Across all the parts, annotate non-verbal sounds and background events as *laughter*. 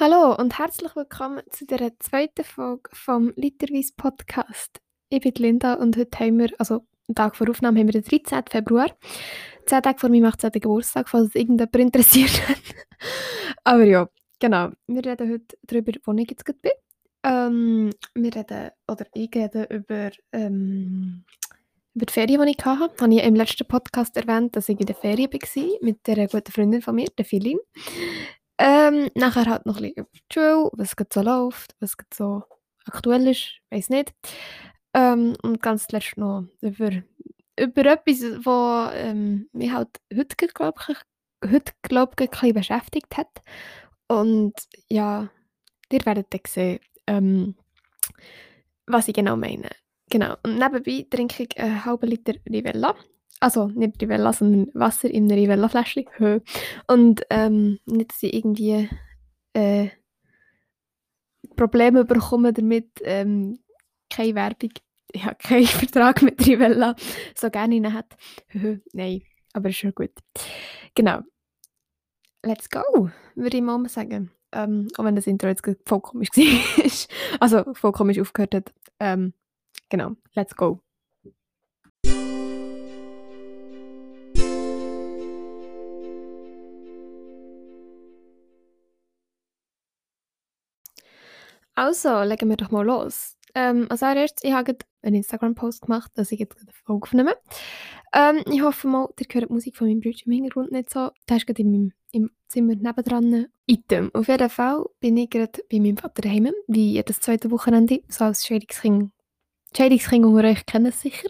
Hallo und herzlich willkommen zu der zweiten Folge vom Literweise Podcast. Ich bin Linda und heute haben wir, also am Tag vor Aufnahme haben wir den 13. Februar, zehn Tage vor meinem 18. Geburtstag, falls es irgendjemand interessiert *laughs* Aber ja, genau. Wir reden heute darüber, wo ich jetzt gerade bin. Ähm, wir reden, oder ich rede über, ähm, über die Ferien, die ich hatte. Ich habe ich im letzten Podcast erwähnt, dass ich in der Ferien war mit einer guten Freundin von mir, der Philin. Ähm, nachher halt noch ein bisschen über Schule, was gerade so läuft, was gerade so aktuell ist, weiß nicht. Ähm, und ganz zuletzt noch über, über etwas, was ähm, mich halt heute, glaube ich, heute, glaub ich, ein bisschen beschäftigt hat. Und ja, ihr werdet dann sehen, ähm, was ich genau meine. Genau. Und nebenbei trinke ich einen halben Liter Rivella. Also nicht Rivella, sondern Wasser in einer Rivella-Fläschchen. *laughs* Und ähm, nicht, dass ich irgendwie äh, Probleme bekomme damit. Ähm, keine Werbung. Ich habe keinen Vertrag mit Rivella. So gerne ihn hat. *laughs* Nein, aber ist schon gut. Genau. Let's go, würde ich mal sagen. Ähm, auch wenn das Intro jetzt voll komisch *laughs* war. also voll komisch aufgehört hat. Ähm, genau, let's go. Also, legen wir doch mal los. Ähm, als erstes, ich habe einen Instagram-Post gemacht, dass ich jetzt eine Folge aufnehme. Ähm, ich hoffe mal, ihr hört die Musik von meinem Bruder im Hintergrund nicht so. Der ist gerade in meinem, im Zimmer nebendran. Item. Auf jeden Fall bin ich gerade bei meinem Vater daheim, wie jedes zweite Wochenende, so als Scheidungskind. Scheidungskind unter euch kennen es sicher.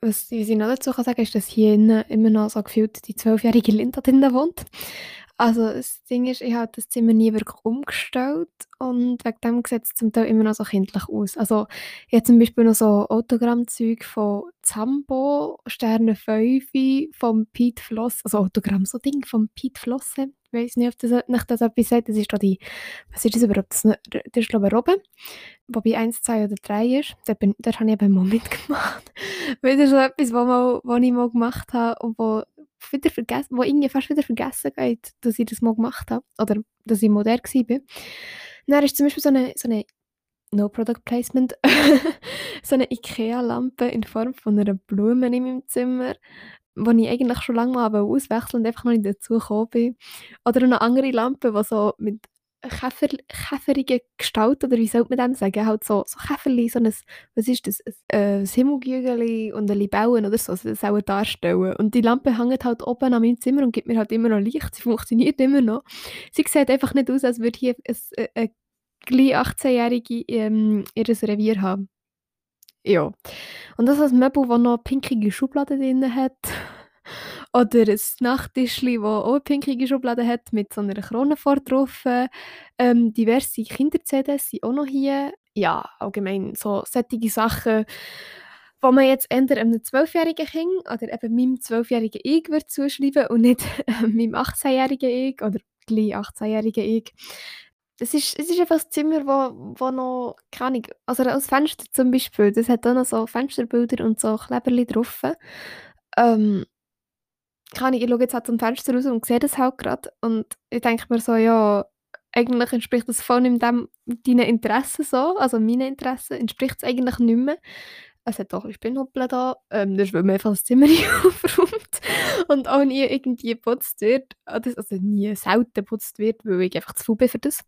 Was ich noch dazu kann sagen ist, dass hier immer noch so gefühlt die zwölfjährige Linda drinnen wohnt. Also das Ding ist, ich habe das Zimmer nie wirklich umgestellt und wegen dem sieht es zum Teil immer noch so kindlich aus. Also ich habe zum Beispiel noch so Autogrammzeug von Zambo, Sterne 5, vom Pete Floss, also Autogramm, so Ding vom Pete Flosse. Ich weiß nicht, ob das nicht das etwas sagt. Das ist da die, was ist das überhaupt? Das, ist glaube ich Robben, wobei 1, 2 oder 3 ist. Dort habe ich eben mal mitgemacht. *laughs* Weil das ist so etwas, was, was ich mal gemacht habe und wo wieder vergessen, wo irgendwie fast wieder vergessen geht, dass ich das mal gemacht habe oder dass ich mal der war. Dann ist zum Beispiel so eine, so eine No Product Placement, *laughs* so eine Ikea-Lampe in Form von einer Blume in meinem Zimmer, die ich eigentlich schon lange mal auswechseln und einfach noch nicht dazu gekommen bin. Oder eine andere Lampe, die so mit Käfer, käferige Gestalt, oder wie sollte man dem sagen? Halt so, so Käferli, so ein, was ist das? Ein, äh, und ein Libellen oder so, das soll darstellen. Und die Lampe hängt halt oben an meinem Zimmer und gibt mir halt immer noch Licht. Sie *laughs* funktioniert immer noch. Sie sieht einfach nicht aus, als würde hier ein, ein, ein gleich 18-Jährige ähm, ihr Revier haben. Ja. Und das ist ein Möbel, das noch pinkige Schubladen drin hat. Oder ein Nachttischli, das auch eine pinkige Schublade hat, mit so einer Krone vor drauf. Ähm, diverse Kinder-CDs sind auch noch hier. Ja, allgemein so sättige Sachen, wo man jetzt entweder einem zwölfjährigen Kind oder eben meinem zwölfjährigen Ich würde zuschreiben und nicht *laughs* meinem 18-jährigen Ich oder gleich 18-jährigen Ich. Es ist, es ist einfach ein Zimmer, wo, wo noch, keine Ahnung, also das Fenster zum Beispiel, das hat auch noch so Fensterbilder und so Kleberli drauf. Ähm, keine Ahnung, ich schaue jetzt halt zum Fenster raus und sehe das halt gerade und ich denke mir so, ja, eigentlich entspricht das voll nicht deinen Interessen so, also meinen Interessen entspricht es eigentlich nicht mehr es hat auch ein Spinnhoppeln da. Ähm, weil man einfach das Zimmer *laughs* aufräumt und auch nie irgendwie geputzt wird. Also nie selten geputzt wird, weil ich einfach zu faul bin für das.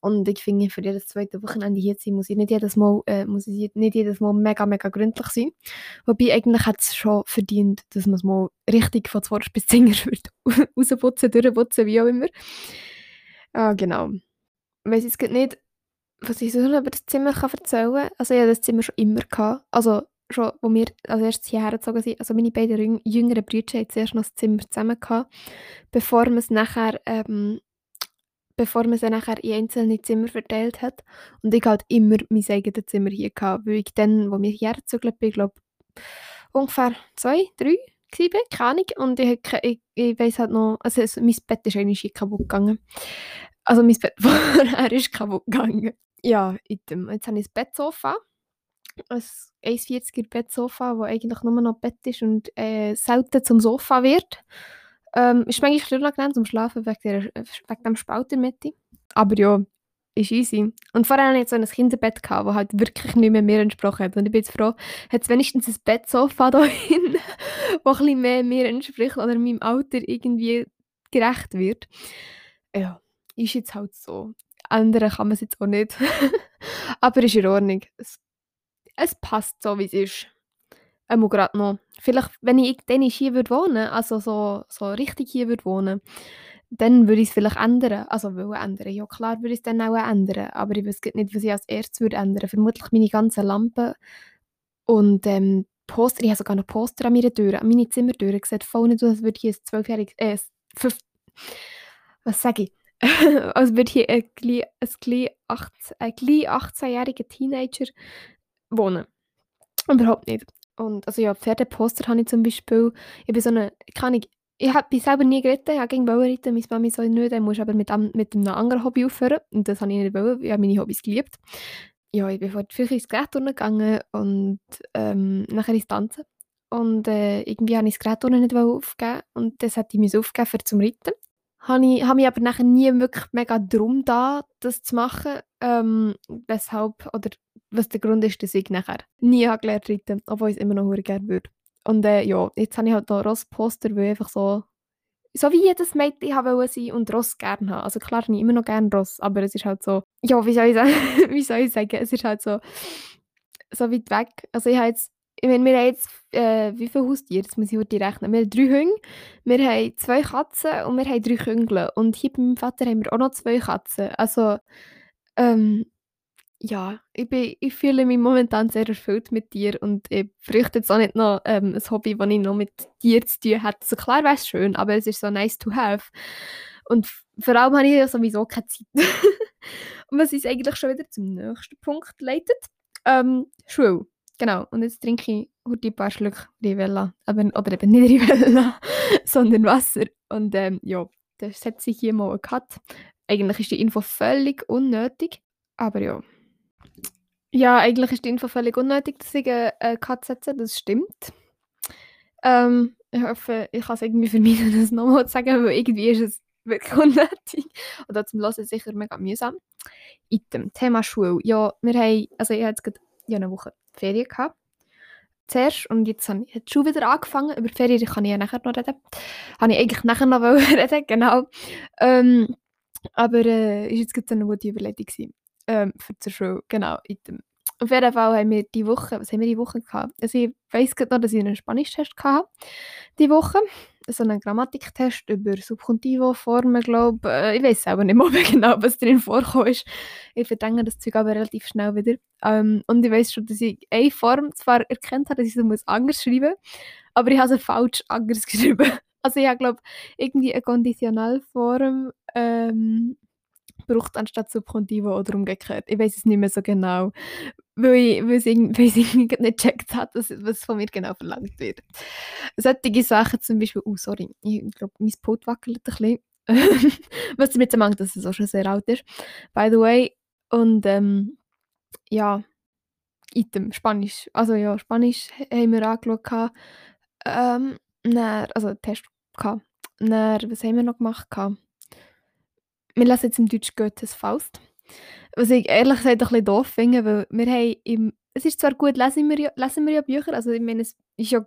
Und ich finde, für jedes zweite Wochenende hier zu sein, muss ich nicht jedes Mal, äh, muss ich nicht jedes Mal mega, mega gründlich sein. Wobei eigentlich hat es schon verdient, dass man es mal richtig von zuerst bis zuerst *laughs* rausputzen, durchputzen, wie auch immer. Ah, genau. Ich weiß jetzt nicht, was ich so über das Zimmer kann erzählen kann, also ich hatte das Zimmer schon immer. Gehabt. Also schon, wo wir als erstes hierher gezogen sind, also meine beiden jüngeren Brüder hatten zuerst noch das Zimmer zusammen gehabt, bevor man es nachher, ähm, bevor man sie nachher in einzelne Zimmer verteilt hat. Und ich halt immer mein eigenes Zimmer hier gehabt, weil ich dann, wo wir hierher gezogen bin, glaube ungefähr zwei, drei war, keine Ahnung. Und ich, ich, ich weiss halt noch, also mein Bett ist eigentlich kaputt gegangen. Also mein Bett *laughs* vorher ist kaputt gegangen. Ja. Jetzt habe ich ein Bettsofa. Ein 1,40er Bettsofa, das eigentlich nur noch Bett ist und äh, selten zum Sofa wird. Ähm, ist manchmal unangenehm zum Schlafen wegen, der, wegen dem Spalt in Mitte. Aber ja, ist easy. Und vorher hatte ich jetzt so ein Kinderbett, das halt wirklich nicht mehr mir entsprochen hat. Und ich bin jetzt froh, hat es wenigstens ein Bettsofa *laughs* da hin, das ein bisschen mehr mir entspricht oder meinem Alter irgendwie gerecht wird. Ja, ist jetzt halt so. Ändern kann man es jetzt auch nicht. *laughs* Aber ist in Ordnung. Es, es passt so, wie es ist. Einmal gerade noch. Vielleicht, wenn ich dann hier würde wohnen, also so, so richtig hier würde wohnen, dann würde ich es vielleicht ändern. Also will ändern. Ja klar würde ich es dann auch ändern. Aber ich weiß nicht, was ich als erstes würde ändern. Vermutlich meine ganzen Lampen und ähm, Poster. Ich habe sogar noch Poster an meiner Tür, an meine Zimmertür. Sieht voll nicht aus, als würde hier ein zwölfjähriges, äh, was sage ich? *laughs* als würde hier ein gleich, ein 18-jähriger Teenager wohnen. Überhaupt nicht. Und also ja, Pferdeposter habe ich zum Beispiel. Ich bin so eine, kann ich, ich habe selber nie geritten, ich habe gegen reiten, meine Mami so nicht, dann musst du aber mit, mit einem anderen Hobby aufhören. Und das habe ich nicht wollen, ich habe meine Hobbys geliebt. Ja, ich bin früher ins Gerät gegangen und ähm, nachher ins Tanzen. Und äh, irgendwie habe ich das Gerät nicht aufgeben und das hat ich aufgeben für zum Reiten habe ich habe mich aber nachher nie wirklich mega drum da, das zu machen, ähm, weshalb oder was der Grund ist, dass ich nachher nie habe gelernt reiten, obwohl ich es immer noch sehr gerne würde. Und äh, ja, jetzt habe ich halt noch Rossposter, weil ich einfach so so wie jedes Mädchen wollte sein und Ross gerne haben. Also klar ich immer noch gerne Ross, aber es ist halt so, ja, wie soll ich sagen, *laughs* wie soll ich sagen, es ist halt so so weit weg. Also ich habe jetzt meine, wir jetzt, äh, wie viele Haustiere? Jetzt muss ich heute rechnen. Wir haben drei Hunde, wir haben zwei Katzen und wir haben drei Küngel. Und hier bei meinem Vater haben wir auch noch zwei Katzen. Also, ähm, ja, ich, bin, ich fühle mich momentan sehr erfüllt mit dir und ich fürchte jetzt auch nicht noch ähm, ein Hobby, das ich noch mit dir zu tun hätte. Also klar wäre es schön, aber es ist so nice to have. Und vor allem habe ich ja sowieso keine Zeit. *laughs* und was uns eigentlich schon wieder zum nächsten Punkt leitet. Ähm, Schule. Genau, und jetzt trinke ich heute ein paar Schluck Rivella. Aber, oder eben nicht *laughs* Rivella, sondern Wasser. Und ähm, ja, da setze ich hier mal einen Cut. Eigentlich ist die Info völlig unnötig, aber ja. Ja, eigentlich ist die Info völlig unnötig, dass ich einen Cut setze, das stimmt. Ähm, ich hoffe, ich kann es irgendwie vermeiden, *laughs* das nochmal zu sagen, weil irgendwie ist es wirklich *laughs* unnötig. Oder zum Hören sicher mega mühsam. Item, Thema Schule. Ja, wir haben, also ich habe jetzt gerade ja, eine Woche Ferien gehabt. Zuerst und jetzt habe ich jetzt schon wieder angefangen. Über die Ferien kann ich ja nachher noch reden. Habe ich eigentlich nachher noch *laughs* reden, genau. Ähm, aber äh, ist jetzt gerade eine gute Überlegung gewesen. Ähm, für die Schule, genau. Auf jeden Fall haben wir die Woche, was haben wir die Woche gehabt? Also ich weiss gerade noch, dass ich einen Spanisch-Test hatte, die Woche so einen Grammatiktest über Subkontivo, Formen, glaube äh, ich. weiß selber nicht *laughs* mehr genau, was drin vorkommt. Ich verdränge das Zeug aber relativ schnell wieder. Ähm, und ich weiß schon, dass ich eine Form zwar erkannt habe, dass ich sie muss anders schreiben muss, aber ich habe sie falsch anders *laughs* geschrieben. Also ich habe, glaube irgendwie eine Konditionalform ähm, braucht anstatt Subkontivo oder umgekehrt. Ich weiß es nicht mehr so genau, weil ich, weil ich *laughs* irgendwie nicht gecheckt was, was von mir genau verlangt wird. Solche Sachen zum Beispiel, oh sorry, ich glaube, mein Pult wackelt ein bisschen. *laughs* was damit zusammenhängt, dass es auch schon sehr alt ist. By the way, und ähm, ja, Item, Spanisch. Also ja, Spanisch haben wir angeschaut. Ähm, dann, also Test gehabt. Dann, was haben wir noch gemacht? Gehabt? Wir lesen jetzt im Deutsch Goethes Faust. Was ich ehrlich gesagt ein bisschen doof finde, weil wir haben im, es ist zwar gut, lesen wir, ja, lesen wir ja Bücher, also ich meine, es ist ja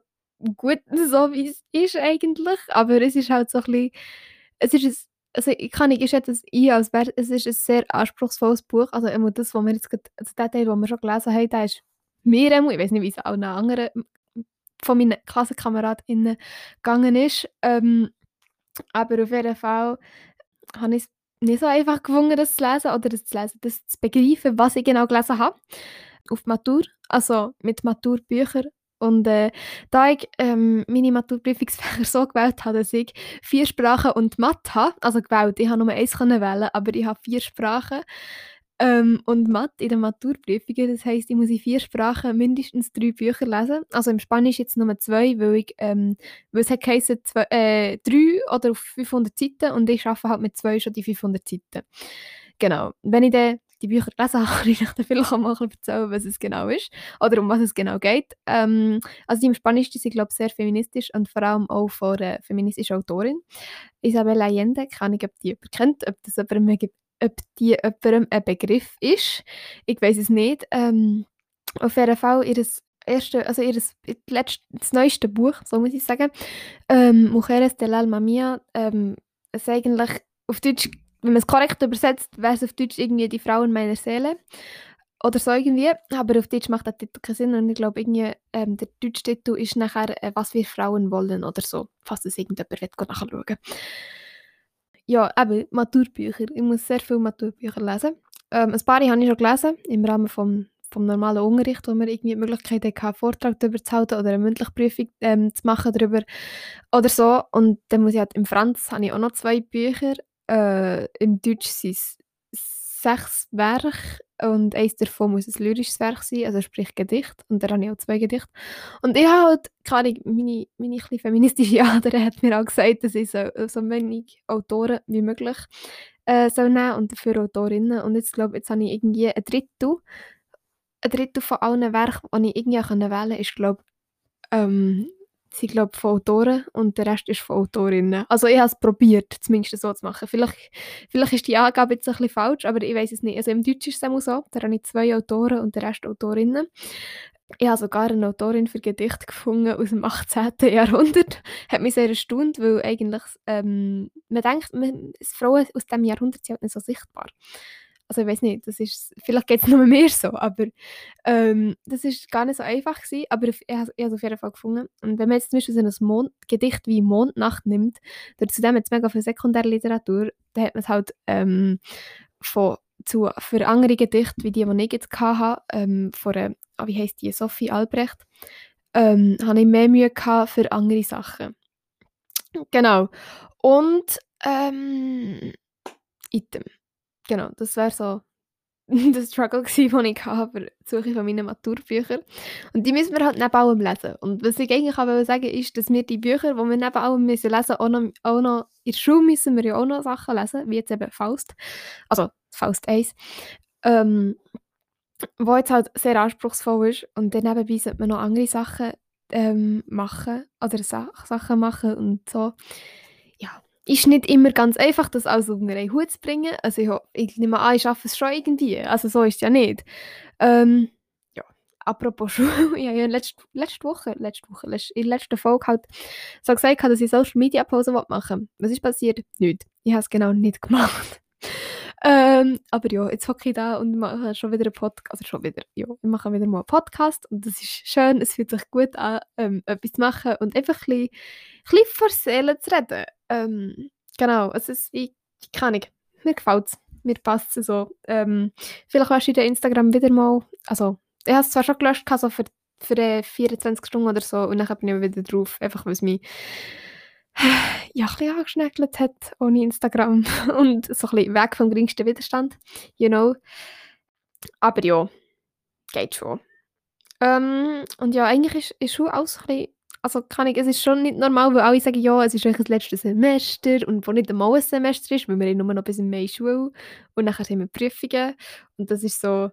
gut *laughs* so, wie es ist eigentlich, aber es ist halt so ein bisschen, es ist ein, also ich kann nicht schätzen, dass ich als wäre, es ist ein sehr anspruchsvolles Buch, also immer das, was wir jetzt gerade, also der Teil, den wir schon gelesen haben, der ist mir ich weiß nicht, wie es auch noch anderen von meinen KlassenkameradInnen gegangen ist, ähm, aber auf jeden Fall habe ich es nicht so einfach gefunden, das zu lesen oder das zu lesen, das zu begreifen, was ich genau gelesen habe. Auf Matur, also mit Maturbüchern. Und äh, da ich ähm, meine Maturprüfungsfächer *laughs* so gewählt habe, dass ich vier Sprachen und Mathe habe, also gewählt, ich habe nur eins wählen, aber ich habe vier Sprachen ähm, und Mathe in den Maturprüfungen, das heisst, ich muss in vier Sprachen mindestens drei Bücher lesen. Also im Spanisch jetzt nur zwei, weil, ich, ähm, weil es hat geheißen, zwei, äh, drei oder auf 500 Seiten und ich arbeite halt mit zwei schon die 500 Seiten. Genau. Wenn ich dann die Bücher lese, *laughs* kann ich euch dann vielleicht auch mal erzählen, was es genau ist oder um was es genau geht. Ähm, also die im Spanisch die sind, glaube ich, sehr feministisch und vor allem auch von einer feministischen Autorin. Isabel Allende, keine Ahnung, ob die jemand kennt, ob das jemand ob die jemandem ein Begriff ist. Ich weiß es nicht. Ähm, auf jeden Fall ihr erste, also ihr letzte, das neueste Buch, so muss ich sagen, ähm, Mujeres del Alma Mia, ähm, es eigentlich auf Deutsch, wenn man es korrekt übersetzt, wäre es auf Deutsch irgendwie die Frauen meiner Seele oder so irgendwie, aber auf Deutsch macht der Titel keinen Sinn und ich glaube irgendwie, ähm, der deutsche Titel ist nachher äh, «Was wir Frauen wollen» oder so, falls es irgendjemand will, nachschauen Ja, eben, Maturbücher. Ich muss sehr viele Maturbücher lesen. Ähm, ein paar habe ich schon gelesen, im Rahmen vom, vom normalen Unterricht, wo wir irgendwie die Möglichkeit hatten, einen Vortrag darüber zu halten oder eine mündliche Prüfung ähm, zu machen darüber oder so. Und dann muss ich halt, im Franz habe ich auch noch zwei Bücher. Äh, Im Deutsch sind es sechs Werke und eins davon muss ein lyrisches Werk sein, also sprich Gedicht. Und dann habe ich auch zwei Gedichte. Und ich habe halt, keine meine, meine kleine feministische *laughs* Ader hat mir auch gesagt, dass ich so, so wenig Autoren wie möglich äh, soll nehmen und dafür Autorinnen. Und jetzt glaube jetzt habe ich irgendwie ein Drittel, ein Drittel von allen Werken, die ich irgendwie wählen konnte, ist glaube ähm, sind glaube von Autoren und der Rest ist von Autorinnen. Also ich habe es probiert, zumindest so zu machen. Vielleicht, vielleicht ist die Angabe jetzt ein bisschen falsch, aber ich weiß es nicht. Also im Deutsch ist es immer so, da habe ich zwei Autoren und der Rest Autorinnen. Ich habe sogar eine Autorin für Gedichte gefunden aus dem 18. Jahrhundert. Hat mich sehr erstaunt, weil eigentlich ähm, man denkt, man, Frauen aus diesem Jahrhundert sind halt nicht so sichtbar also ich weiß nicht, das ist, vielleicht geht es nur mir so, aber ähm, das ist gar nicht so einfach gewesen, aber ich, ich habe es auf jeden Fall gefunden. Und wenn man jetzt zum Beispiel so ein Mond, Gedicht wie Mondnacht nimmt, dann zudem jetzt mega viel Sekundärliteratur, dann hat man es halt ähm, von, zu, für andere Gedichte, wie die, die ich jetzt hatte, ähm, von, ah, wie heisst die, Sophie Albrecht, ähm, habe ich mehr Mühe gehabt für andere Sachen. Genau. Und ähm, Item. Genau, das wäre so *laughs* der Struggle gewesen, den ich hatte für die Suche von meinen Maturbüchern. Und die müssen wir halt neben allem lesen. Und was ich eigentlich auch sagen ist, dass wir die Bücher, die wir neben allem müssen lesen auch auch noch in der Schule müssen wir ja auch noch Sachen lesen, wie jetzt eben Faust, also Faust 1, ähm, wo jetzt halt sehr anspruchsvoll ist. Und dann nebenbei sollte man noch andere Sachen ähm, machen oder Sa Sachen machen und so. Ist nicht immer ganz einfach, das alles unter einen Hut zu bringen. Also ich, ich nehme an, ich schaffe es schon irgendwie. Also so ist es ja nicht. Ähm, ja, apropos Schule, *laughs* ich habe ja letzte, letzte Woche, letzte Woche, letzte, in der letzten Folge halt so gesagt, dass ich Social Media Pause machen Was ist passiert? Nichts. Ich habe es genau nicht gemacht. Ähm, aber ja, jetzt hocke ich da und mache schon wieder einen Podcast, also schon wieder, ja, ich mache wieder mal einen Podcast und das ist schön, es fühlt sich gut an, ähm, etwas zu machen und einfach ein bisschen, ein bisschen vor Seele zu reden. Ähm, genau, es ist wie, keine Ahnung, mir gefällt es, mir passt es so. Ähm, vielleicht wirst du in Instagram wieder mal, also ich habe es zwar schon gelöscht, so für, für 24 Stunden oder so und dann bin ich wieder drauf, einfach weil es mich *sighs* ja, ein bisschen angeschnäckelt hat ohne Instagram *laughs* und so ein bisschen weg vom geringsten Widerstand, you know. Aber ja, geht schon. Ähm, und ja, eigentlich ist, ist schon alles ein bisschen also kann ich, es ist schon nicht normal, weil alle sagen, ja, es ist eigentlich das letzte Semester und wo nicht einmal ein Semester ist, weil wir nur noch bis im Mai Schule und nachher haben wir Prüfungen und das ist so,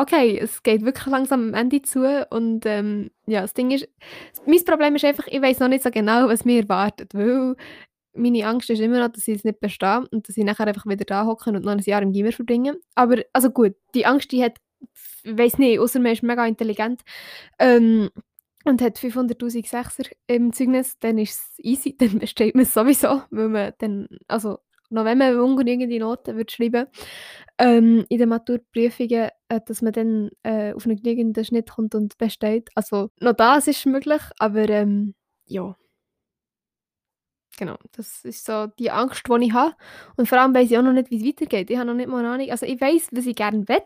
okay, es geht wirklich langsam am Ende zu und ähm, ja, das Ding ist, mein Problem ist einfach, ich weiß noch nicht so genau, was mir erwartet, weil meine Angst ist immer noch, dass ich es nicht bestehe und dass ich nachher einfach wieder da hocke und noch ein Jahr im Gimmer verbringe. Aber, also gut, die Angst, die hat, ich weiß nicht, außer man ist mega intelligent, ähm, und hat 500'000 Sechser im Zeugnis, dann ist es easy, *laughs* dann besteht man es sowieso, weil man dann, also noch wenn man ungenügende Noten würde schreiben ähm, in den Maturprüfungen, äh, dass man dann äh, auf einen genügenden Schnitt kommt und besteht. Also noch das ist möglich, aber ähm, ja. Genau, das ist so die Angst, die ich habe. Und vor allem weiß ich auch noch nicht, wie es weitergeht. Ich habe noch nicht mal eine Ahnung. Also ich weiß, was ich gerne will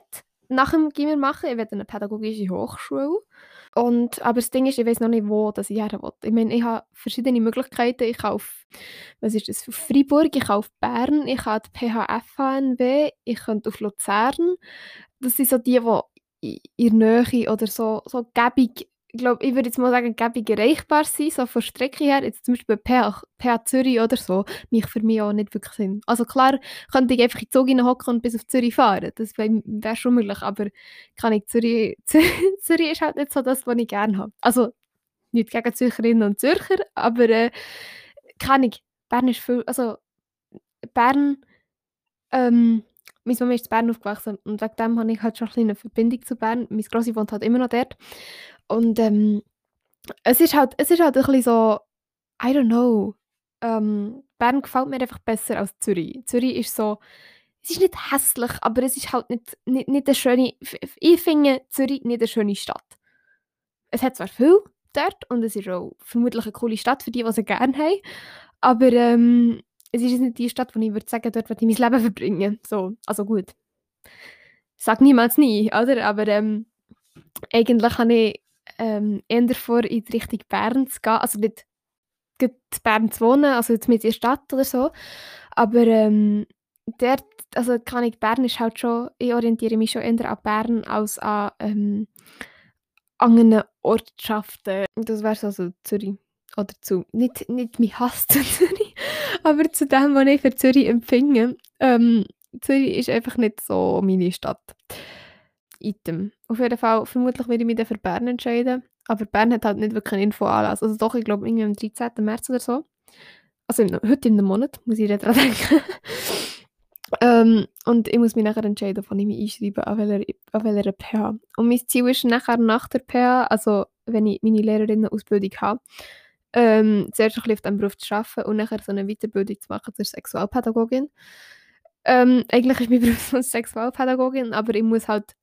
nach dem Gimmer machen. Ich will eine pädagogische Hochschule. Und, aber das Ding ist, ich weiß noch nicht, wo das ich her will. Ich meine, ich habe verschiedene Möglichkeiten. Ich kann auf, was ist das, auf Freiburg, ich kann auf Bern, ich kann die PHFHNW, ich könnte auf Luzern. Das sind so die, die in der Nähe oder so, so gäbig glaube, ich würde jetzt mal sagen, gäbig erreichbar sein, so von Strecke her. Jetzt zum Beispiel PH, PH Zürich oder so, mich für mich auch nicht wirklich Sinn. Also klar, könnte ich einfach in den Zug hocken und bis auf Zürich fahren. Das wäre wär schon möglich, aber kann ich Zürich, *laughs* Zürich ist halt nicht so das, was ich gerne habe. Also nicht gegen Zürcherinnen und Zürcher, aber äh, kann ich. Bern ist viel, also Bern Ähm, meine Mama ist in Bern aufgewachsen und wegen dem habe ich halt schon ein eine Verbindung zu Bern. Meine Grossi wohnt halt immer noch dort. Und ähm, es ist halt, es ist halt ein bisschen so, I don't know. Ähm, Bern gefällt mir einfach besser als Zürich. Zürich ist so, es ist nicht hässlich, aber es ist halt nicht, nicht, nicht eine schöne, ich finde Zürich nicht eine schöne Stadt. Es hat zwar viel dort und es ist auch vermutlich eine coole Stadt für die, die sie gerne haben, aber ähm, es ist nicht die Stadt, wo ich würde sagen, dort würde ich mein Leben verbringen. So, also gut. Sag niemals nie, oder? Aber ähm, eigentlich habe ich ähm, eher vor, in die Richtung Bern zu gehen. Also nicht in Bern zu wohnen, also jetzt mit der Stadt oder so. Aber ähm, dort, also kann ich, Bern ist halt schon, ich orientiere mich schon eher an Bern als an ähm, anderen Ortschaften. Das wäre so also Zürich. Oder zu, nicht, nicht mein Hass zu *laughs* Zürich, aber zu dem, was ich für Zürich empfinde. Ähm, Zürich ist einfach nicht so meine Stadt. Item. Auf jeden Fall, vermutlich werde ich mich dann für Bern entscheiden. Aber Bern hat halt nicht wirklich einen Infoanlass. Also doch, ich glaube, irgendwie am 13. März oder so. Also heute in einem Monat, muss ich daran denken. *laughs* ähm, und ich muss mich nachher entscheiden, wann ich mich einschreibe, an welcher, an welcher PH. Und mein Ziel ist nachher nach der PH, also wenn ich meine Lehrerinnen-Ausbildung habe, ähm, zuerst ein auf diesem Beruf zu arbeiten und nachher so eine Weiterbildung zu machen zur Sexualpädagogin. Ähm, eigentlich ist mein *laughs* Beruf Sexualpädagogin, aber ich muss halt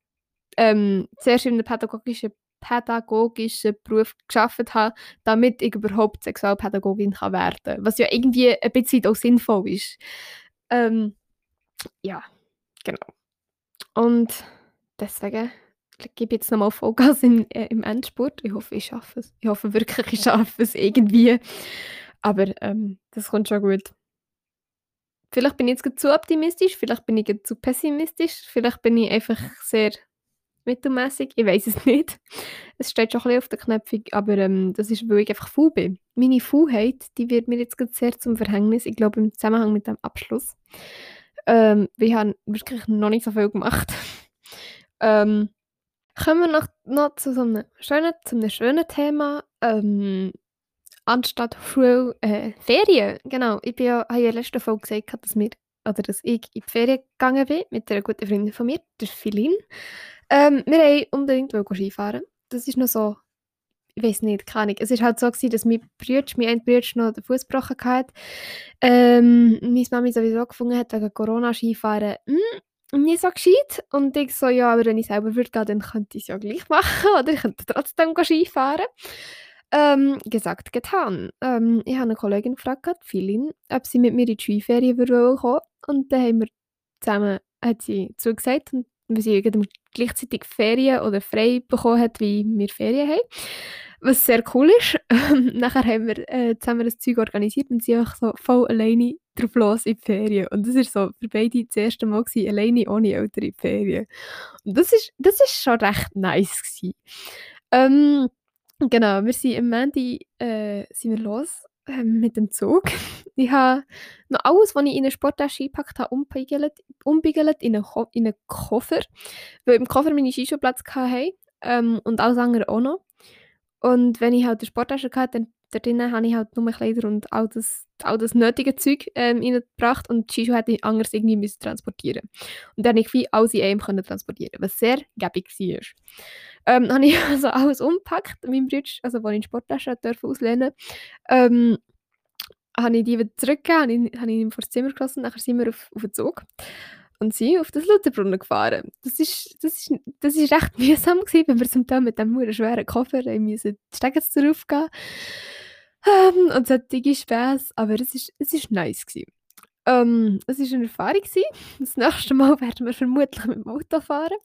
ähm, zuerst in einem pädagogischen, pädagogischen Beruf geschafft haben, damit ich überhaupt Sexualpädagogin kann werden kann. Was ja irgendwie ein bisschen auch sinnvoll ist. Ähm, ja, genau. Und deswegen gebe jetzt nochmal Vollgas in, äh, im Endspurt. Ich hoffe, ich schaffe es. Ich hoffe wirklich, ich schaffe es irgendwie. Aber ähm, das kommt schon gut. Vielleicht bin ich jetzt zu optimistisch, vielleicht bin ich zu pessimistisch, vielleicht bin ich einfach sehr mittelmäßig. Ich weiß es *laughs* nicht. Es steht schon ein bisschen auf der Knöpfung, aber ähm, das ist, weil ich einfach faul bin. Meine Faulheit, die wird mir jetzt sehr zum Verhängnis, ich glaube im Zusammenhang mit dem Abschluss. Ähm, wir haben wirklich noch nicht so viel gemacht. *laughs* ähm, kommen wir noch, noch zu so einem schönen, zu einem schönen Thema. Ähm, anstatt Schule, äh, Ferien. Genau, ich bin ja, habe ja in der letzten Folge gesagt, dass, wir, oder dass ich in die Ferien gegangen bin mit einer guten Freundin von mir, der Philin. Ähm, wir wollten unbedingt Skifahren. Das ist noch so, ich weiß nicht, keine Ahnung. Es war halt so, gewesen, dass mein Bruder, mein ein noch den Fuß gebrochen hat. Ähm, meine Mami sowieso gefunden hat, wegen Corona-Skifahren, hm, nicht so gescheit. Und ich so, ja, aber wenn ich selber würde gehen, dann könnte ich es ja gleich machen. *laughs* Oder ich könnte trotzdem Skifahren. Ähm, gesagt, getan. Ähm, ich habe eine Kollegin gefragt, Philin, ob sie mit mir in die Skiferien würde kommen. Und dann haben wir zusammen, hat sie zugesagt und weil sie gleichzeitig Ferien oder frei bekommen hat, wie wir Ferien haben. Was sehr cool ist. *laughs* Nachher haben wir äh, zusammen das Zeug organisiert und sie einfach so voll alleine drauf los in die Ferien. Und das war so für beide das erste Mal gewesen, alleine ohne Eltern in die Ferien. Und das ist, das ist schon recht nice. Ähm, genau, wir sind am Ende äh, sind wir los äh, mit dem Zug. *laughs* Ich habe noch alles, was ich in eine Sporttasche eingepackt habe, umbiegelt, umbiegelt in, einen in einen Koffer, weil im Koffer meine Skischuhplatz hatte ähm, und alles andere auch noch. Und wenn ich halt eine Sporttasche hatte, dann da drinnen habe ich halt nur Kleider und all das, all das nötige Zeug ähm, reingebracht und die Skischuhe hätte ich anders irgendwie müssen transportieren Und dann konnte ich wie alles in einem können transportieren, was sehr gäbig war. Ähm, *laughs* habe ich also alles umpackt, mein Bruder, also als ich in Sporttasche auslehnen ähm, habe ich die wieder zurückgegeben, habe ich, ihn vor das Zimmer gelassen, nachher sind wir auf, auf den Zug und sind auf das Lutherbrunnen gefahren. Das ist, das ist, das ist recht mühsam gewesen, wenn wir zum Teil mit dem schweren Koffer müssen die Stege zurückgehen ähm, und solche Späße, aber es ist, es ist nice gewesen. Ähm, es war eine Erfahrung. Gewesen. Das nächste Mal *laughs* werden wir vermutlich mit dem Auto fahren.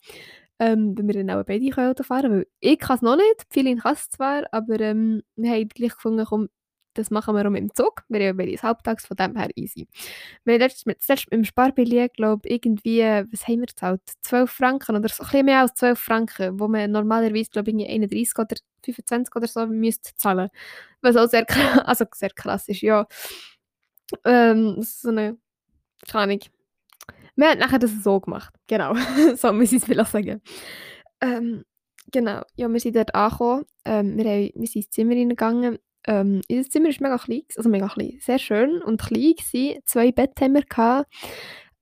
Ähm, wenn wir dann auch beide Auto fahren können, weil ich kann es noch nicht, viele kann es zwar, aber ähm, wir haben gleich gefunden, komm, das machen wir auch mit dem Zug. Wir haben ja halbtags, von dem her easy. Wir haben letztes, mit dem Sparbillett, glaube ich, irgendwie, was haben wir gezahlt? 12 Franken oder so, ein bisschen mehr als 12 Franken, wo man normalerweise, glaube ich, 31 oder 25 oder so müsste zahlen. Was auch sehr, *laughs* also sehr krass ist, ja. Ähm, so eine, keine. Wir haben nachher das so gemacht. Genau. *laughs* so muss ich es vielleicht sagen. Ähm, genau. Ja, wir sind dort angekommen. Ähm, wir, haben, wir sind ins Zimmer reingegangen. Ähm, unser Zimmer war mega klein, also mega klein, sehr schön und klein gewesen. Zwei Betten haben wir gehabt.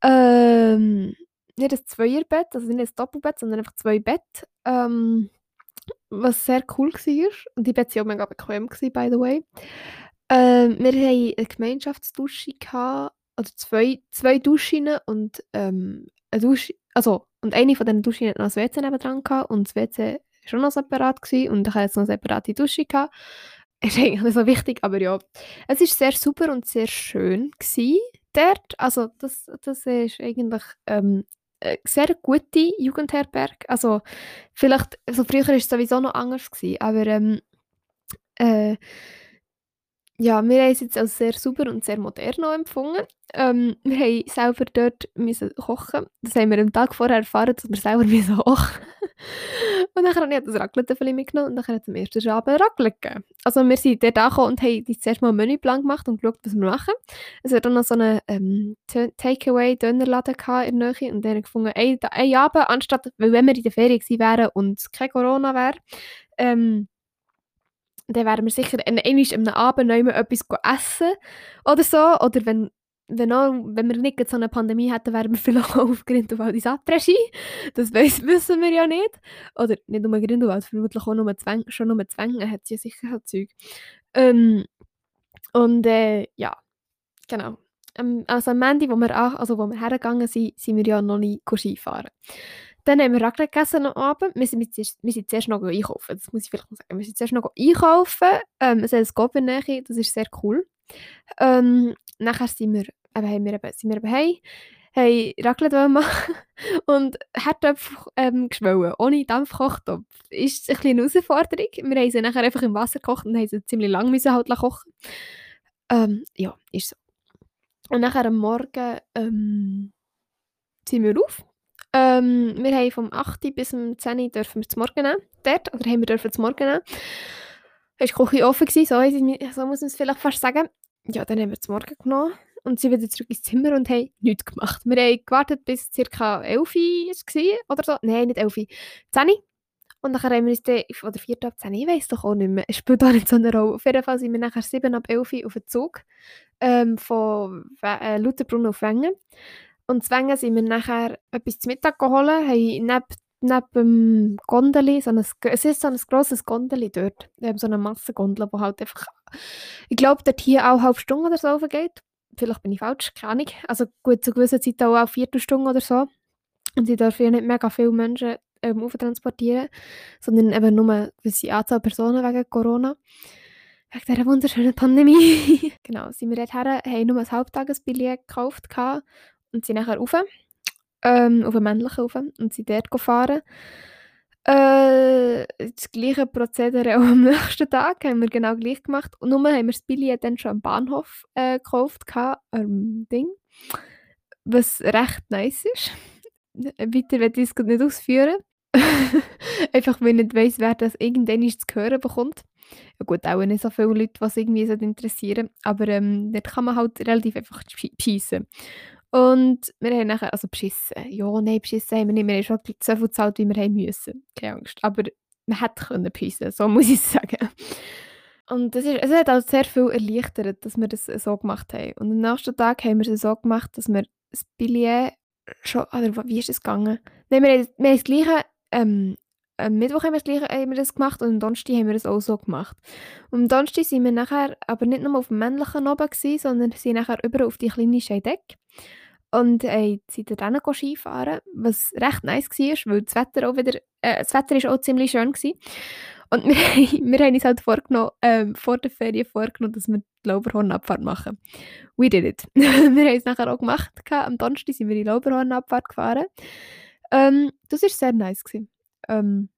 Äh, nicht ein Zweierbett, also nicht ein Doppelbett, sondern einfach zwei Bett, ähm, was sehr cool war. Und die Bett waren auch mega bequem, gewesen, by the way. Ähm, wir hatten eine Gemeinschaftsdusche, gehabt, oder zwei, zwei Duschen und ähm, eine Dusche, also, und eine von diesen Duschen hat noch ein WC nebendran gehabt und das WC war schon noch separat gewesen, und ich hatte jetzt noch eine separate Dusche. Gehabt. *laughs* Ist eigentlich nicht so wichtig, aber ja. Es war sehr super und sehr schön gewesen dort. Also das, das ist eigentlich ähm, eine sehr gute Jugendherberg. Also vielleicht, also früher war es sowieso noch anders, gewesen, aber ähm, äh, ja, wir haben es jetzt als sehr super und sehr modern empfunden. Ähm, wir haben selber dort müssen kochen. Das haben wir am Tag vorher erfahren, dass wir selber *laughs* müssen kochen Und dann habe ich das Raclette mitgenommen und dann hat es am ersten Abend Raclette gegeben. Also wir sind dort angekommen und haben zuerst mal einen Menüplan gemacht und geschaut, was wir machen. Es hat dann noch so einen ähm, Takeaway-Dönerladen in der Nähe und dann gefunden, ein, ein Abend, anstatt, weil wenn wir in der Ferien gewesen wären und kein Corona wäre, ähm, dann wären wir sicher einmal am Abend noch etwas essen oder so. Oder wenn, wenn, auch, wenn wir nicht so eine Pandemie hätten, wären wir *laughs* vielleicht auch auf Grindelwald ins Après-Ski. Das weiss, *laughs* wissen wir ja nicht. Oder nicht nur Grindelwald, vermutlich auch nur Zwäng, schon nur Zwänge hat sie ja sicher halt Zeug. Ähm, und äh, ja, genau. Ähm, also am Ende, wo wir, also wo wir hergegangen sind, sind wir ja noch nicht Skifahren. Dann haben wir Raclette gegessen am Abend. Wir sind, zuerst, wir sind zuerst noch einkaufen. Das muss ich vielleicht noch sagen. Wir sind zuerst noch einkaufen. Ähm, es hat ein Gop in der Nähe. Das ist sehr cool. Ähm, nachher sind wir, eben, haben wir sind wir eben heim, haben Raclette machen *laughs* und Herdöpfe ähm, geschwollen, ohne Dampfkochtopf. Ist ein eine Herausforderung. Wir haben sie nachher einfach im Wasser gekocht und haben sie ziemlich lang müssen halt kochen. Ähm, ja, ist so. Und nachher am Morgen ähm, sind wir auf ähm, wir haben vom 8. bis zum 10. dürfen wir zum Morgen nehmen. Dort, oder haben wir dürfen zum Morgen nehmen. Es war die Küche offen, so, so muss man es vielleicht fast sagen. Ja, dann haben wir zum Morgen genommen und sind wieder zurück ins Zimmer und haben nichts gemacht. Wir haben gewartet bis ca. 11 Uhr oder so. Nein, nicht 11 Uhr. 10 Uhr. Und dann haben wir uns dann, oder 4 ab 10 ich weiß doch auch nicht mehr. Es spielt auch nicht so eine Rolle. Auf jeden Fall sind wir nachher 7 ab 11 Uhr auf den Zug ähm, von äh, Lauterbrunnen auf Wengen. Und zwängen sind wir nachher etwas zu Mittag geholt, haben neben, neben dem Gondeli, so ein, es ist so ein grosses Gondeli dort, ähm, so eine Massengondel, wo halt einfach, ich glaube, dort hier auch eine halbe Stunde oder so geht. Vielleicht bin ich falsch, keine Ahnung. Also gut, zu gewissen Zeit auch eine Viertelstunde oder so. Und sie dürfen ja nicht mega viele Menschen ähm, transportieren, sondern eben nur eine gewisse Anzahl Personen wegen Corona. Wegen dieser wunderschönen Pandemie. *laughs* genau, sind wir dort her, haben nur ein Halbtagesbillett gekauft und sind nachher rauf, ähm, auf den männlichen rauf und sind dort gefahren. Äh, das gleiche Prozedere auch *laughs* am nächsten Tag haben wir genau gleich gemacht. Und nur haben wir das Billett dann schon am Bahnhof äh, gekauft, am Ding, was recht nice ist. *laughs* Weiter werde ich es nicht ausführen. *laughs* Einfach, wenn ich nicht weiss, wer das irgendwann zu hören bekommt. Ja gut, auch nicht so viele Leute, was irgendwie interessieren aber ähm, dort kann man halt relativ einfach schiessen. Und wir haben nachher, also beschissen, ja, nein, beschissen haben wir nicht, wir haben schon so viel gezahlt, wie wir haben müssen, keine Angst. Aber man hätte können pissen, so *laughs* muss ich sagen. Und das ist, es hat auch sehr viel erleichtert, dass wir das so gemacht haben. Und am nächsten Tag haben wir es so gemacht, dass wir das Billett schon, oder wie ist es gegangen? Nein, wir haben, wir haben das gleiche, ähm, am Mittwoch haben wir, das gleiche, haben wir das gemacht und am Donnerstag haben wir das auch so gemacht. Und am Donnerstag sind wir nachher aber nicht nur auf dem männlichen oben sondern sind nachher über auf die kleine Scheideck und äh, sind dann Skifahren, was recht nice war, weil das Wetter auch wieder, äh, das Wetter ist auch ziemlich schön war. Und *laughs* wir, wir haben uns halt vorgenommen, ähm, vor der Ferien vorgenommen, dass wir die Lauberhornabfahrt machen. We did it. *laughs* wir haben es nachher auch gemacht. Am Donnerstag sind wir die Lauberhornabfahrt gefahren. Ähm, das war sehr nice. Ähm,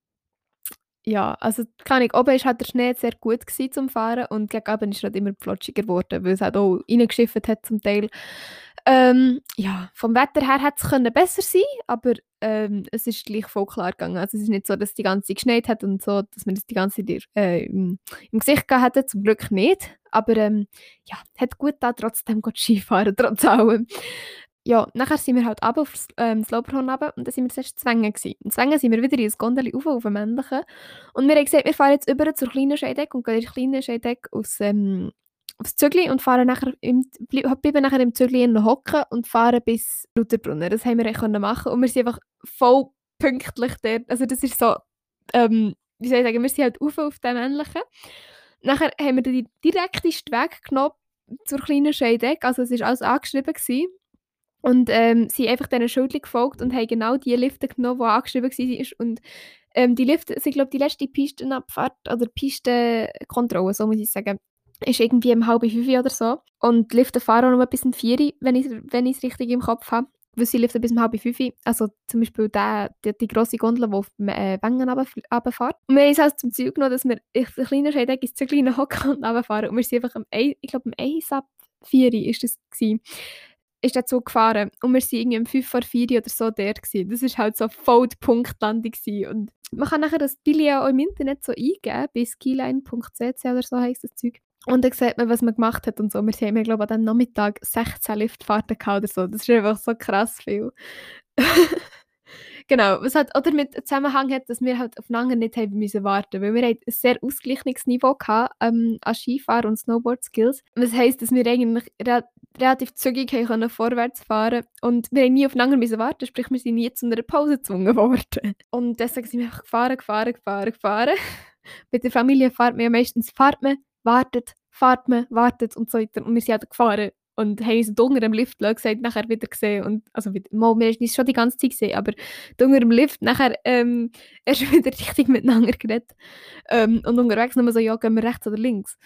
ja, also keine Ahnung, oben war halt der Schnee sehr gut zum Fahren und gegen Abend ist es halt immer flotschiger geworden, weil es halt auch reingeschifft hat zum Teil. Ähm, ja, vom Wetter her hätte es besser sein aber ähm, es ist gleich voll klar gegangen. Also es ist nicht so, dass die ganze Zeit geschneit hat und so, dass man das die ganze Zeit äh, im, im, Gesicht gehabt hätte, zum Glück nicht. Aber ähm, ja, hat gut da trotzdem gut Skifahren, trotz allem. Ja, nachher sind wir halt ab auf das, ähm, das Lauberhorn runter und dann sind wir zuerst Zwängen gewesen. In Zwängen sind wir wieder in das Gondel auf, auf den männlichen. Und wir haben gesagt, wir fahren jetzt über zur kleinen Scheideck und gehen in die kleine Scheideck aus, ähm, aufs Zügli und fahren nachher im, bleiben nachher im Zügli hocken und fahren bis Lutherbrunnen. Das haben wir können machen und wir sind einfach voll pünktlich dort. Also das ist so, ähm, wie soll ich sagen, wir sind halt auf auf dem Ähnlichen. Nachher haben wir den direktesten Weg genommen zur kleinen Scheideck, also es war alles angeschrieben. Gewesen. Und ähm, sind einfach diesen Schildern gefolgt und haben genau die Lifte genommen, die angeschrieben waren. Und ähm, die Lifte sind, glaube ich, die letzte Pistenabfahrt oder Pistenkontrolle, so muss ich sagen, ist irgendwie um halb fünf oder so. Und die Lifte fahren auch noch bis um vier, wenn ich es wenn richtig im Kopf habe. Weil sie liften bis um halb fünf. Also zum Beispiel der, die, die grosse Gondel, die auf äh, Wengen runterfährt. Und wir haben uns also zum Ziel genommen, dass wir in der kleinen Scheideck ins kleine hocken runterfahren. Und wir sind einfach am, ich glaube, am 1 ab 4 war das. Gewesen ist der Zug gefahren und wir waren irgendwie um 5 vor 4 oder so dort. Gewesen. Das war halt so voll die Punktlandung. Gewesen. Und man kann nachher das Billet auch im Internet so eingeben, bei skiline.cc oder so heisst das Zeug. Und dann sieht man, was man gemacht hat und so. Wir haben, glaube ich, an diesem Nachmittag 16 Liftfahrten gehabt oder so. Das ist einfach so krass viel. *laughs* Genau, was halt auch damit Zusammenhang hat, dass wir halt aufeinander nicht haben müssen warten, weil wir ein sehr ausgeglichenes Niveau hatten ähm, an Skifahren und Snowboard-Skills. Was heisst, dass wir eigentlich re relativ zügig können vorwärts fahren und wir haben nie aufeinander müssen warten, sprich wir sind nie zu einer Pause gezwungen *laughs* worden. Und deswegen sind wir einfach gefahren, gefahren, gefahren, gefahren. *laughs* Mit der Familie fahrt man ja meistens, fahrt man, wartet, fahrt man, wartet und so weiter. Und wir sind halt gefahren und haben uns unter dem Lift gesagt, nachher wieder gesehen und also mal, wir haben es schon die ganze Zeit gesehen, aber unter dem Lift nachher ähm, *laughs* erst wieder richtig miteinander geredet ähm, und unterwegs nochmal so, ja, gehen wir rechts oder links.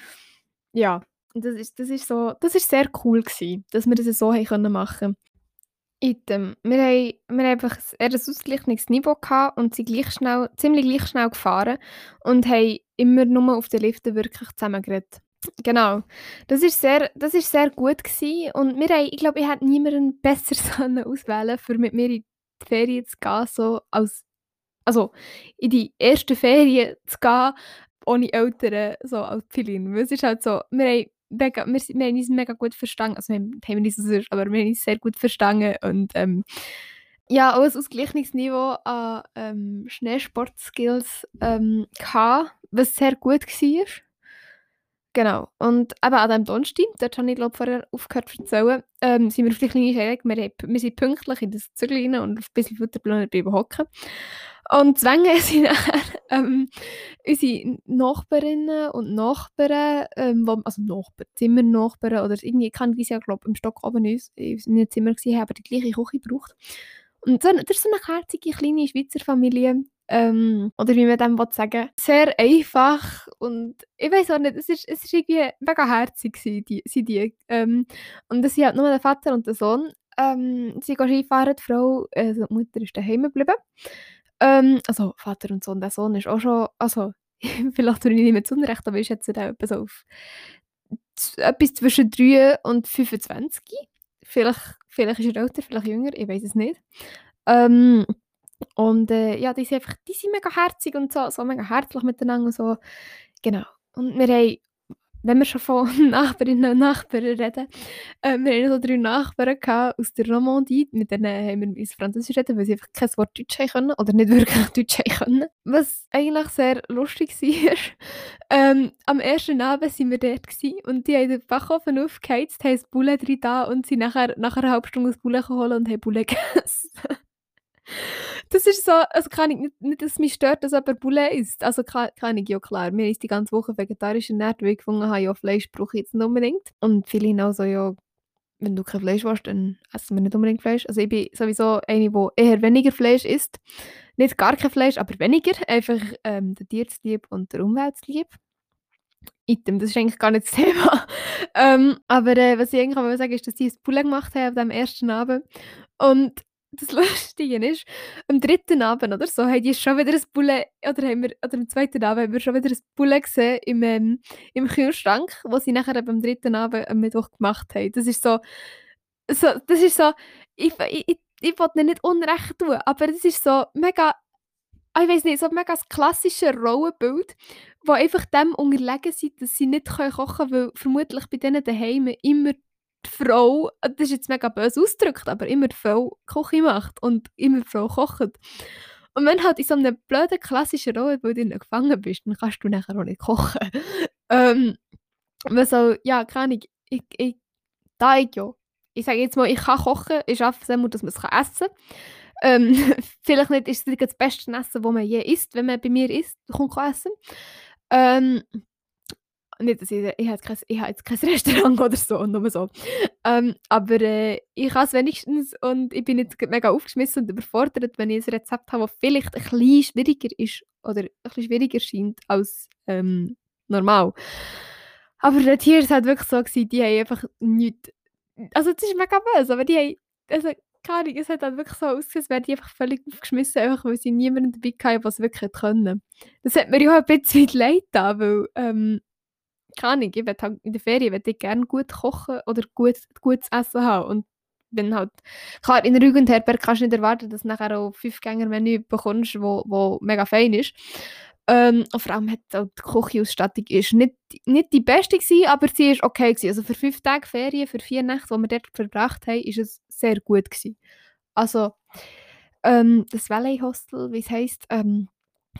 Ja, das ist, das ist so, das ist sehr cool gewesen, dass wir das so haben können machen Item. Wir haben, wir haben einfach ein ausgeglichenes Niveau gehabt und sind gleich schnell, ziemlich gleich schnell gefahren und haben immer nur auf den Liften wirklich zusammen geredet. Genau. Das ist sehr, das ist sehr gut gewesen. und wir ich glaube, ich hätte niemanden *laughs* besser auswählen für mit mir in die Ferien zu gehen, so als, also in die erste Ferien zu gehen, ohne Eltern, so als Pilin. Es ist halt so, wir haben, mega, wir, wir haben uns mega gut verstanden, also wir haben, haben uns sonst, aber wir haben uns sehr gut verstanden und ähm, ja, auch ein ausgleichliches Niveau an ähm, Schneesportskills ähm, gehabt, was sehr gut war. Genau. Und eben an diesem Donnerstag, dort habe ich glaube vorher aufgehört zu erzählen, ähm, sind wir auf die kleine Scheidung, wir, wir sind pünktlich in das Zügel rein und auf ein bisschen Futterplan bleiben hocken. Und zwängen *laughs* sind nachher ähm, unsere Nachbarinnen und Nachbarn, ähm, wo, also Nachbarn, Zimmernachbarn oder irgendwie, kann ich ja glaube im Stock oben in meinem Zimmer gesehen, haben die gleiche Küche gebraucht. Und so, das ist so eine herzige kleine Schweizer Familie, ähm, oder wie man dem sagen sehr einfach und ich weiß auch nicht, es ist, es ist irgendwie mega herzig die, sie die. Ähm, und das sind halt nur der Vater und der Sohn. Ähm, sie gehen Skifahren, die Frau, also die Mutter ist daheim geblieben. Ähm, also Vater und Sohn, der Sohn ist auch schon, also *laughs* vielleicht tue ich nicht mehr zu Unrecht, aber ich schätze da etwas auf etwas zwischen 3 und 25. Vielleicht, vielleicht ist er älter, vielleicht jünger, ich weiß es nicht. Ähm, und äh, ja, die sind einfach, die sind mega herzig und so, so mega herzlich miteinander und so. Genau. Und wir haben, wenn wir schon von *laughs* Nachbarinnen und Nachbarn reden, äh, wir haben so drei Nachbarn aus der Romandie, mit denen haben wir ins Französisch reden, weil sie einfach kein Wort Deutsch haben können oder nicht *laughs* wirklich Deutsch haben können. Was eigentlich sehr lustig *laughs* war. ähm, am ersten Abend waren wir dort und die haben den Backofen aufgeheizt, haben das Bulle drin da und sind nachher nach einer halben Stunde das Bulle geholt und haben Bulle gegessen. Das ist so, also kann ich nicht, nicht, dass mich stört, dass jemand Poulet isst. Also kann, ich ja klar. Mir ist die ganze Woche vegetarisch ernährt, weil ich gefunden habe, ja, Fleisch brauche ich jetzt nicht unbedingt. Und viele auch so, ja, wenn du kein Fleisch willst, dann essen wir nicht unbedingt Fleisch. Also ich bin sowieso eine, die eher weniger Fleisch isst. Nicht gar kein Fleisch, aber weniger. Einfach ähm, der Tier zu lieb und der Umwelt zu lieb. Item, das ist eigentlich gar nicht das *laughs* Thema. ähm, aber äh, was ich eigentlich sagen wollte, ist, dass sie ein Poulet gemacht haben dem ersten Abend. Und das *laughs* Lustige ist, am dritten Abend oder so, haben die schon wieder ein Bulle, oder, haben wir, oder am zweiten Abend haben wir schon wieder ein Bulle gesehen im, ähm, im Kühlschrank, was sie nachher am dritten Abend am Mittwoch gemacht haben. Das ist so, so das ist so, ich, ich, ich, ich will nicht unrecht tun, aber das ist so mega, ich weiß nicht, so mega das klassische Rollenbild, wo einfach dem unterlegen sind, dass sie nicht kochen können, weil vermutlich bei denen daheim immer die Frau, das ist jetzt mega böse ausgedrückt, aber immer die Frau Küche macht und immer die Frau kocht. Und wenn halt in so einem blöden klassischen Rollenbild gefangen bist, dann kannst du nachher auch nicht kochen. *laughs* ähm, weil so, ja, keine Ahnung, ich, ich, da ich ja, ich sage jetzt mal, ich kann kochen, ich schaffe es immer, dass man es essen kann. Ähm, *laughs* vielleicht nicht ist es das beste Essen, das man je isst, wenn man bei mir isst, kommt essen. Ähm, nicht, dass ich, ich, habe kein, ich habe jetzt kein *laughs* Restaurant oder so, nur so. Ähm, aber äh, ich kann es wenigstens und ich bin jetzt mega aufgeschmissen und überfordert, wenn ich ein Rezept habe, das vielleicht ein bisschen schwieriger ist oder ein bisschen schwieriger scheint als ähm, normal. Aber hier war es halt wirklich so, gewesen, die haben einfach nichts, also das ist mega böse, aber die haben, also keine Ahnung, es hat halt wirklich so ausgesehen, als wären die einfach völlig aufgeschmissen, einfach weil sie niemanden dabei hatten, was wirklich können. Das hat mir ja auch ein bisschen leid getan, weil ähm, keine Ahnung, ich halt in der Ferien will ich gerne gut kochen oder gut, gutes Essen haben. Und wenn halt, klar, in der Jugendherberg kannst du nicht erwarten, dass du nachher auch fünf Gänger Menü bekommst, wo, wo mega fein ist. Ähm, vor allem hat auch die Küchenausstattung ist nicht, nicht die beste gewesen, aber sie ist okay gewesen. Also für fünf Tage Ferien, für vier Nächte, die wir dort verbracht haben, ist es sehr gut gewesen. Also ähm, das Valley Hostel, wie es heisst, ähm,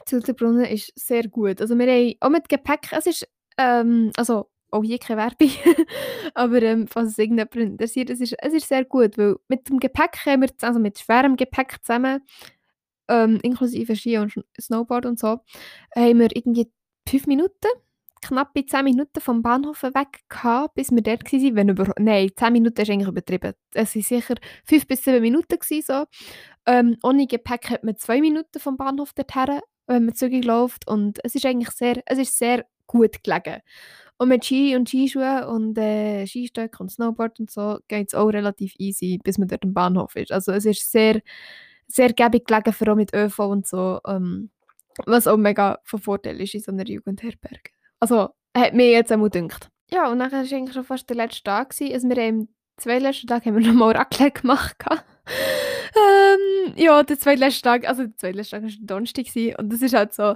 Zilterbrunnen ist sehr gut. Also wir haben auch mit Gepäck, es ist ähm, also, auch hier keine Werbung. *laughs* Aber ähm, falls es irgendjemand interessiert, es ist, es ist sehr gut, weil mit dem Gepäck haben wir, also mit schwerem Gepäck zusammen, ähm, inklusive Ski und Snowboard und so, haben wir irgendwie fünf Minuten, knappe zehn Minuten vom Bahnhof weg gehabt, bis wir dort waren. Wenn über Nein, zehn Minuten ist eigentlich übertrieben. Es waren sicher fünf bis sieben Minuten. Gewesen, so. Ähm, ohne Gepäck hat man zwei Minuten vom Bahnhof dorthin, wenn man zügig läuft. Und es ist eigentlich sehr, es ist sehr gut gelegen. Und mit Ski und Skischuhen und äh, Skistöcken und Snowboard und so geht es auch relativ easy, bis man dort am Bahnhof ist. Also es ist sehr, sehr gäbig gelegen, vor allem mit ÖV und so, ähm, was auch mega von Vorteil ist in so einer Jugendherberge. Also hat mir jetzt einmal gedacht. Ja, und dann war eigentlich schon fast der letzte Tag. Gewesen. Also wir haben zwei letzten Tag haben wir nochmal Raclette *laughs* gemacht. ähm, ja, der zweitletzte Tag, also der zweitletzte Tag war Donnerstag und das ist halt so,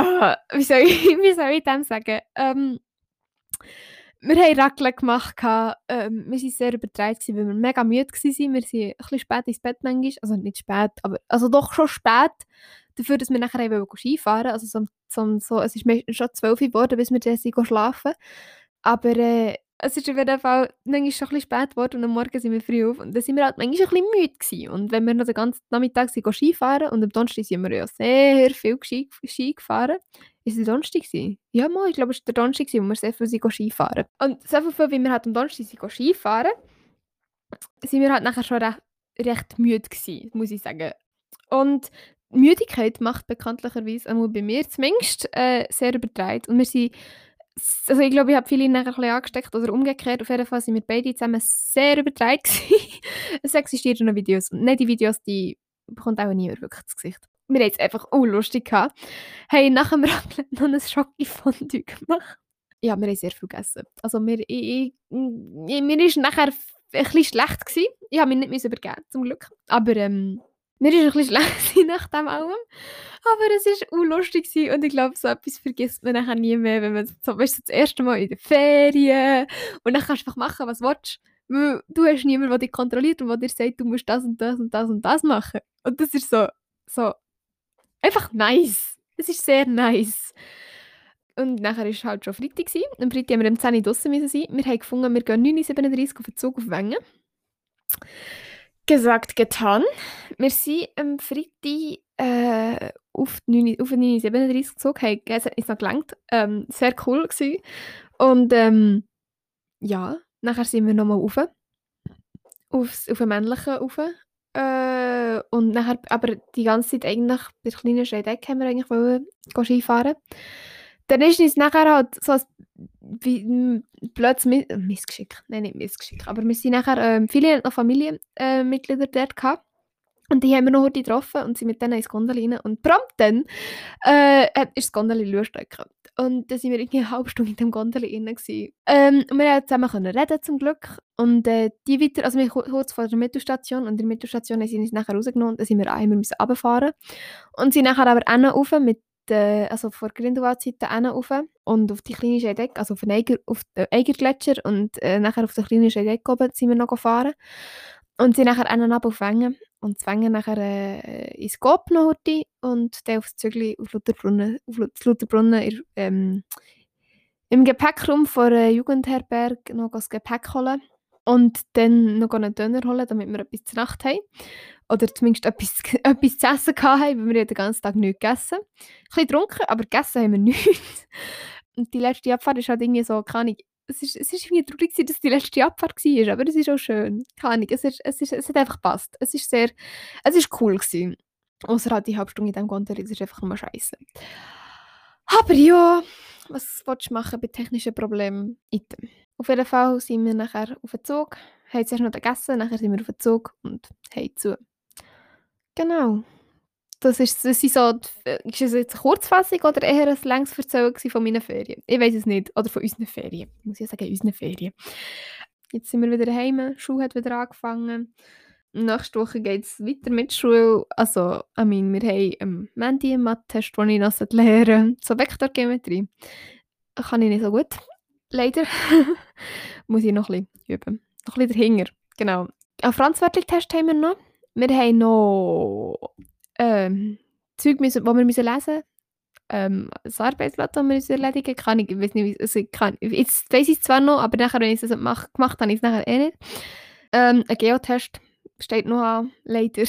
Uh, wie, soll ich, *laughs* wie soll ich dem sagen? Ähm, wir haben Raclette gemacht. Ähm, wir waren sehr übertreibt, weil wir mega müde waren. Wir sind ein bisschen spät ins Bett manchmal. Also nicht spät, aber also doch schon spät. Dafür, dass wir nachher eben Skifahren Also so, so, so, es ist schon 12 Uhr geworden, bis wir dann schlafen Aber äh, es ist auf jeden Fall manchmal schon ein spät geworden und am Morgen sind wir früh auf und dann sind wir halt manchmal ein bisschen müde gewesen. Und wenn wir noch den ganzen Nachmittag sind Skifahren und am Donnerstag sind wir ja sehr viel Ski, Ski gefahren. Ist es der Donnerstag gewesen? Ja, mal, ich glaube, es war der Donnerstag, wo wir sehr viel sind Skifahren. Und so viel, wie wir halt am Donnerstag sind Skifahren, sind wir halt nachher schon recht, recht müde gewesen, muss ich sagen. Und Müdigkeit macht bekanntlicherweise, einmal bei mir zumindest, äh, sehr übertreibt. Und wir sind also ich glaube, ich habe viele nachher ein bisschen angesteckt oder umgekehrt. Auf jeden Fall sind wir beide zusammen sehr übertreibt *laughs* es existieren noch Videos. Und nicht die Videos, die bekommt auch niemand wirklich ins Gesicht. Wir haben es einfach auch lustig gehabt. Hey, nach dem Raclette noch ein Schocke-Fondue gemacht. Ja, wir haben sehr viel gegessen. Also mir, ich, ich, mir ist nachher ein bisschen schlecht gewesen. Ich habe mich nicht übergeben, zum Glück. Aber ähm, mir war ein bisschen *laughs* schlecht nach dem allem. Aber es war auch lustig und ich glaube, so etwas vergisst man nachher nie mehr, wenn man so, weißt, so das erste Mal in der Ferien und dann kannst du einfach machen, was du willst. Weil du hast niemanden, der dich kontrolliert und der dir sagt, du musst das und das und das und das machen. Und das ist so, so einfach nice. Es ist sehr nice. Und nachher war es halt schon Freitag. Gewesen. Am Freitag haben wir um 10 Uhr draussen sein. Wir haben gefunden, wir gehen 9.37 Uhr auf den Zug auf Wengen. Gesagt, getan. Wir sind am Freitag äh, auf, 9, auf 937 gezogen. Es hat uns noch gelangt. Ähm, sehr cool gewesen. Und ähm, ja, nachher sind wir nochmal rauf. Auf den männlichen rauf. Äh, und nachher, aber die ganze Zeit eigentlich, bei der kleinen Scheideck haben wir eigentlich wollen, Skifahren. Dann ist uns nachher halt so ein wie, blödes Missgeschick. Nein, nicht Missgeschick. Aber wir sind nachher, ähm, viele noch Familienmitglieder äh, dort gehabt. Und die haben wir noch heute getroffen und sind mit denen ins Gondel rein. Und prompt dann äh, ist das Gondel losstecken. Und dann sind wir irgendwie eine halbe Stunde in dem Gondel rein. Ähm, und wir haben zusammen können reden, zum Glück. Und äh, die weiter, also wir kurz vor der Mittelstation. Und in der Mittelstation sind uns nachher rausgenommen. Dann sind wir einmal runterfahren. Und sind nachher aber auch rauf mit äh, also vor Grindelwald-Seite rauf und auf die kleine Scheideck, also auf den Eiger, auf den Eigergletscher und äh, nachher auf der kleinen Scheideck oben sind wir noch gefahren und sind nachher einen ab auf Wengen und zwängen nachher äh, ins Gop noch und dann aufs Zügli auf Lutherbrunnen, auf Lutherbrunnen ähm, im Gepäckraum von einer Jugendherberge noch das Gepäck holen und dann noch einen Döner holen, damit wir etwas zur Nacht haben. Oder zumindest etwas, *laughs* etwas zu essen hatten, weil wir den ganzen Tag nichts gegessen haben. Ein bisschen getrunken, aber gegessen haben wir *laughs* nichts. Und die letzte Abfahrt ist halt irgendwie so, keine Ahnung, es ist, es ist irgendwie traurig, dass die letzte Abfahrt war, aber es ist auch schön. Keine Ahnung, es, ist, es, ist, es hat einfach gepasst. Es ist sehr, es ist cool gewesen. Außer halt die halbe Stunde in diesem Gondel, es ist einfach nur scheiße. Aber ja, was du machen bei technischen Problemen? Item. Auf jeden Fall sind wir nachher auf den Zug, haben zuerst noch gegessen, nachher sind wir auf den Zug und haben zu. Genau. Das ist, das ist, so, ist das jetzt eine Kurzfassung oder eher ein längs Erzählen von meinen Ferien? Ich weiß es nicht. Oder von unseren Ferien. Ich muss ja sagen, unseren Ferien. Jetzt sind wir wieder daheim, die Schule hat wieder angefangen. Nächste Woche geht es weiter mit Schule. Also, I mean, wir haben am Mandy einen Mathe-Test, den ich noch lernen So Vektorgeometrie. Kann ich nicht so gut. Leider. *laughs* Muss ich noch ein bisschen üben. Noch ein bisschen dahinter. Genau. Einen Franzwörtlich-Test haben wir noch. Wir haben noch ähm, Zeug, die wir lesen müssen. Ähm, das Arbeitsblatt, das wir müssen erledigen kann ich, weiß nicht, also ich kann, jetzt weiß ich es zwar noch, aber nachher, wenn ich es mach, gemacht habe, habe ich es nachher eh nicht. Ähm, ein Geotest steht noch an, leider.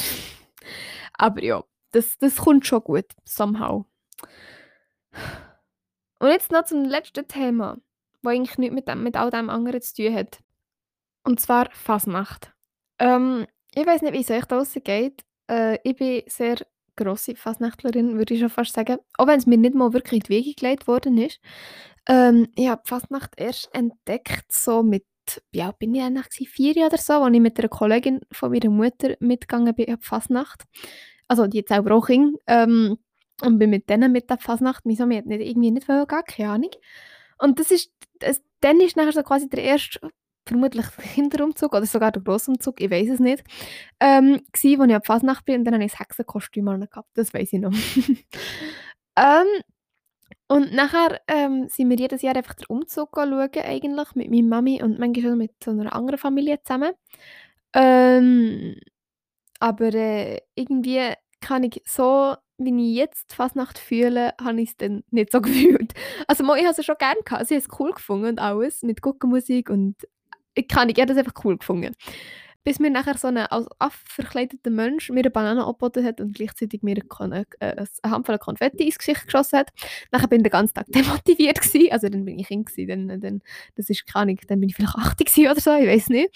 aber ja, das, das kommt schon gut, somehow. Und jetzt noch zum letzten Thema, das eigentlich nichts mit, dem, mit all dem anderen zu tun hat. Und zwar Fasnacht. Ähm, ich weiß nicht, wie es euch da geht. Äh, ich bin sehr grosse Fasnächtlerin, würde ich schon fast sagen. Auch wenn es mir nicht mal wirklich in die Wege gelegt worden ist. Ähm, ich habe Fasnacht erst entdeckt, so mit, ja, bin ich eigentlich vier Jahre oder so, als ich mit einer Kollegin von meiner Mutter mitgegangen bin auf Fasnacht. Also die jetzt auch ging. Ähm, und bin mit denen mit der Fasnacht, wieso mir nicht, irgendwie nicht wollen, gar keine Ahnung. Und das ist, das, dann ist nachher so quasi der erste vermutlich *laughs* der Kinderumzug oder sogar der Grossumzug, ich weiß es nicht, ähm, gsi, wo ich ab Fasnacht bin und dann hatte ich das Hexenkostüm gehabt, das weiß ich noch. *laughs* ähm, und nachher ähm, sind wir jedes Jahr einfach den Umzug schauen, eigentlich, mit meiner Mami und manchmal mit so einer anderen Familie zusammen. Ähm, aber äh, irgendwie kann ich so, wie ich jetzt Fasnacht fühle, habe ich es dann nicht so *laughs* gefühlt. Also ich habe es schon gerne gehabt, also ich habe es cool gefunden und alles, mit Guckenmusik und ich kann ich habe das einfach cool gefunden. Bis mir nachher so ein als verkleideter Mensch mir eine Banane angeboten hat und gleichzeitig mir eine, äh, eine Handvoll Konfetti ins Gesicht geschossen hat. Nachher bin ich den ganzen Tag *laughs* demotiviert gewesen. Also dann bin ich Kind gewesen, dann, dann, das ist keine Ahnung, dann bin ich vielleicht 80 oder so, ich weiß nicht.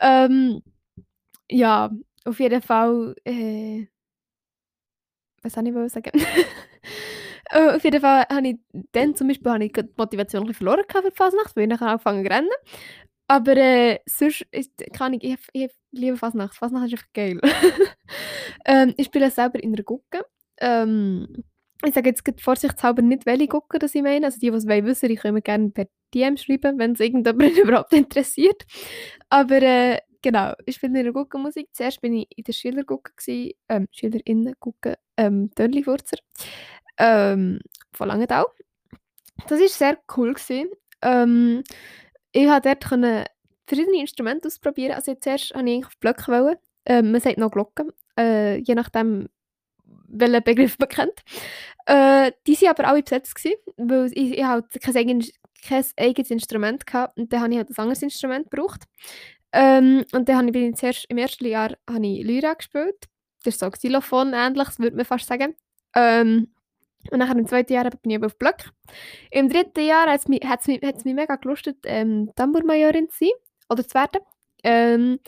Ähm, ja, auf jeden Fall, äh, was soll ich sagen? Uh, *laughs* auf jeden Fall habe ich dann zum Beispiel ich die Motivation ein bisschen verloren für die Fasnacht, weil ich nachher angefangen zu rennen. Aber äh, sonst ist, kann ich, ich, ich liebe Fasnacht. Fasnacht ist einfach geil. *laughs* ähm, ich spiele selber in einer Gucke. Ähm, ich sage jetzt vorsichtshalber nicht, welche Gucke das ich meine. Also die, die es wissen, ich können gerne per DM schreiben, wenn es irgendjemand *laughs* überhaupt interessiert. Aber äh, genau, ich spiele in einer Guckenmusik. Zuerst war ich in der Schülergucke, ähm, Schülerinnengucke, ähm, Dörrliwurzer, ähm, von Langenthal. Das war sehr cool. Gewesen. Ähm, ich konnte dort können verschiedene Instrumente ausprobieren. Also zuerst wollte ich auf Blöcke. Wollen. Ähm, man sagt noch Glocken, äh, je nachdem, welchen Begriff man kennt. Äh, die waren aber alle besetzt, gewesen, weil ich, ich halt kein, eigenes, kein eigenes Instrument hatte und dann habe ich halt ein anderes Instrument gebraucht. Ähm, und dann habe ich, zuerst, im ersten Jahr habe ich Lyra gespielt. Das ist so Xylophon ähnlich, würde man fast sagen. Ähm, und nachher im zweiten Jahr bin ich auf Blöck. Im dritten Jahr hat es mich, mich, mich mega gelustet, ähm, Tambourmajorin zu sein oder zu werden. Ähm,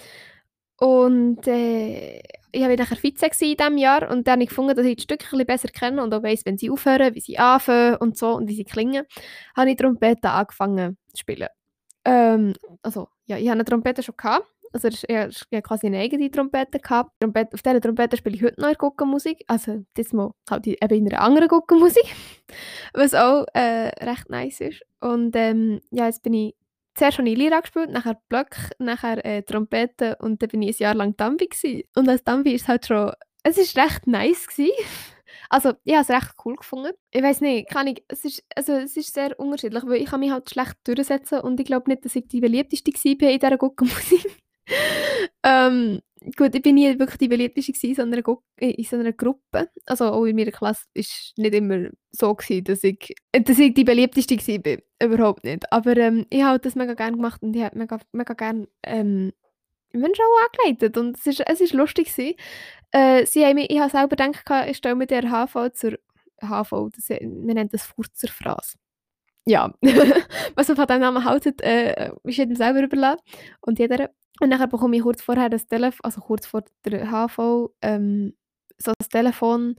und äh, ich war nachher Vize in diesem Jahr und dann habe ich gefunden, dass ich die Stücke ein besser kenne und auch weiss, wenn sie aufhören, wie sie anfangen und so und wie sie klingen, habe ich Trompete angefangen zu spielen. Ähm, also, ja, ich hatte eine Trompete schon gehabt also ich hatte quasi eine eigene Trompete. Gehabt. Trompete auf dieser Trompete spiele ich heute noch Guckenmusik. Also diesmal halt eben in einer anderen Guckenmusik. *laughs* was auch äh, recht nice ist. Und ähm, ja, jetzt bin ich zuerst schon in Lira gespielt, nachher Block, nachher äh, Trompete und dann bin ich ein Jahr lang Dambi gewesen. Und als Dambi ist es halt schon, es ist recht nice gewesen. *laughs* Also, ich habe es recht cool gefunden. Ich weiß nicht, kann ich, es ist, also, es ist sehr unterschiedlich, weil ich kann mich halt schlecht durchsetzen und ich glaube nicht, dass ich die beliebteste war in dieser Guckenmusik. *laughs* *laughs* ähm, gut, ich bin nie wirklich die Beliebteste in so einer, in so einer Gruppe. Also auch in meiner Klasse war es nicht immer so, gewesen, dass, ich, dass ich die Beliebteste war. Überhaupt nicht. Aber ähm, ich habe das mega gerne gemacht und ich habe mega, mega gerne ähm, Menschen auch angeleitet. Und es war es ist lustig. Gewesen. Äh, sie haben mich, ich habe selber gedacht, ich stelle mir der HV zur HV, das, wir nennen das Furzerphrase. Ja, *laughs* was man von diesem Namen haltet, äh, ist jedem selber überlassen und jeder. Und dann bekomme ich kurz vorher das Telefon, also kurz vor der HV, ähm, so das Telefon,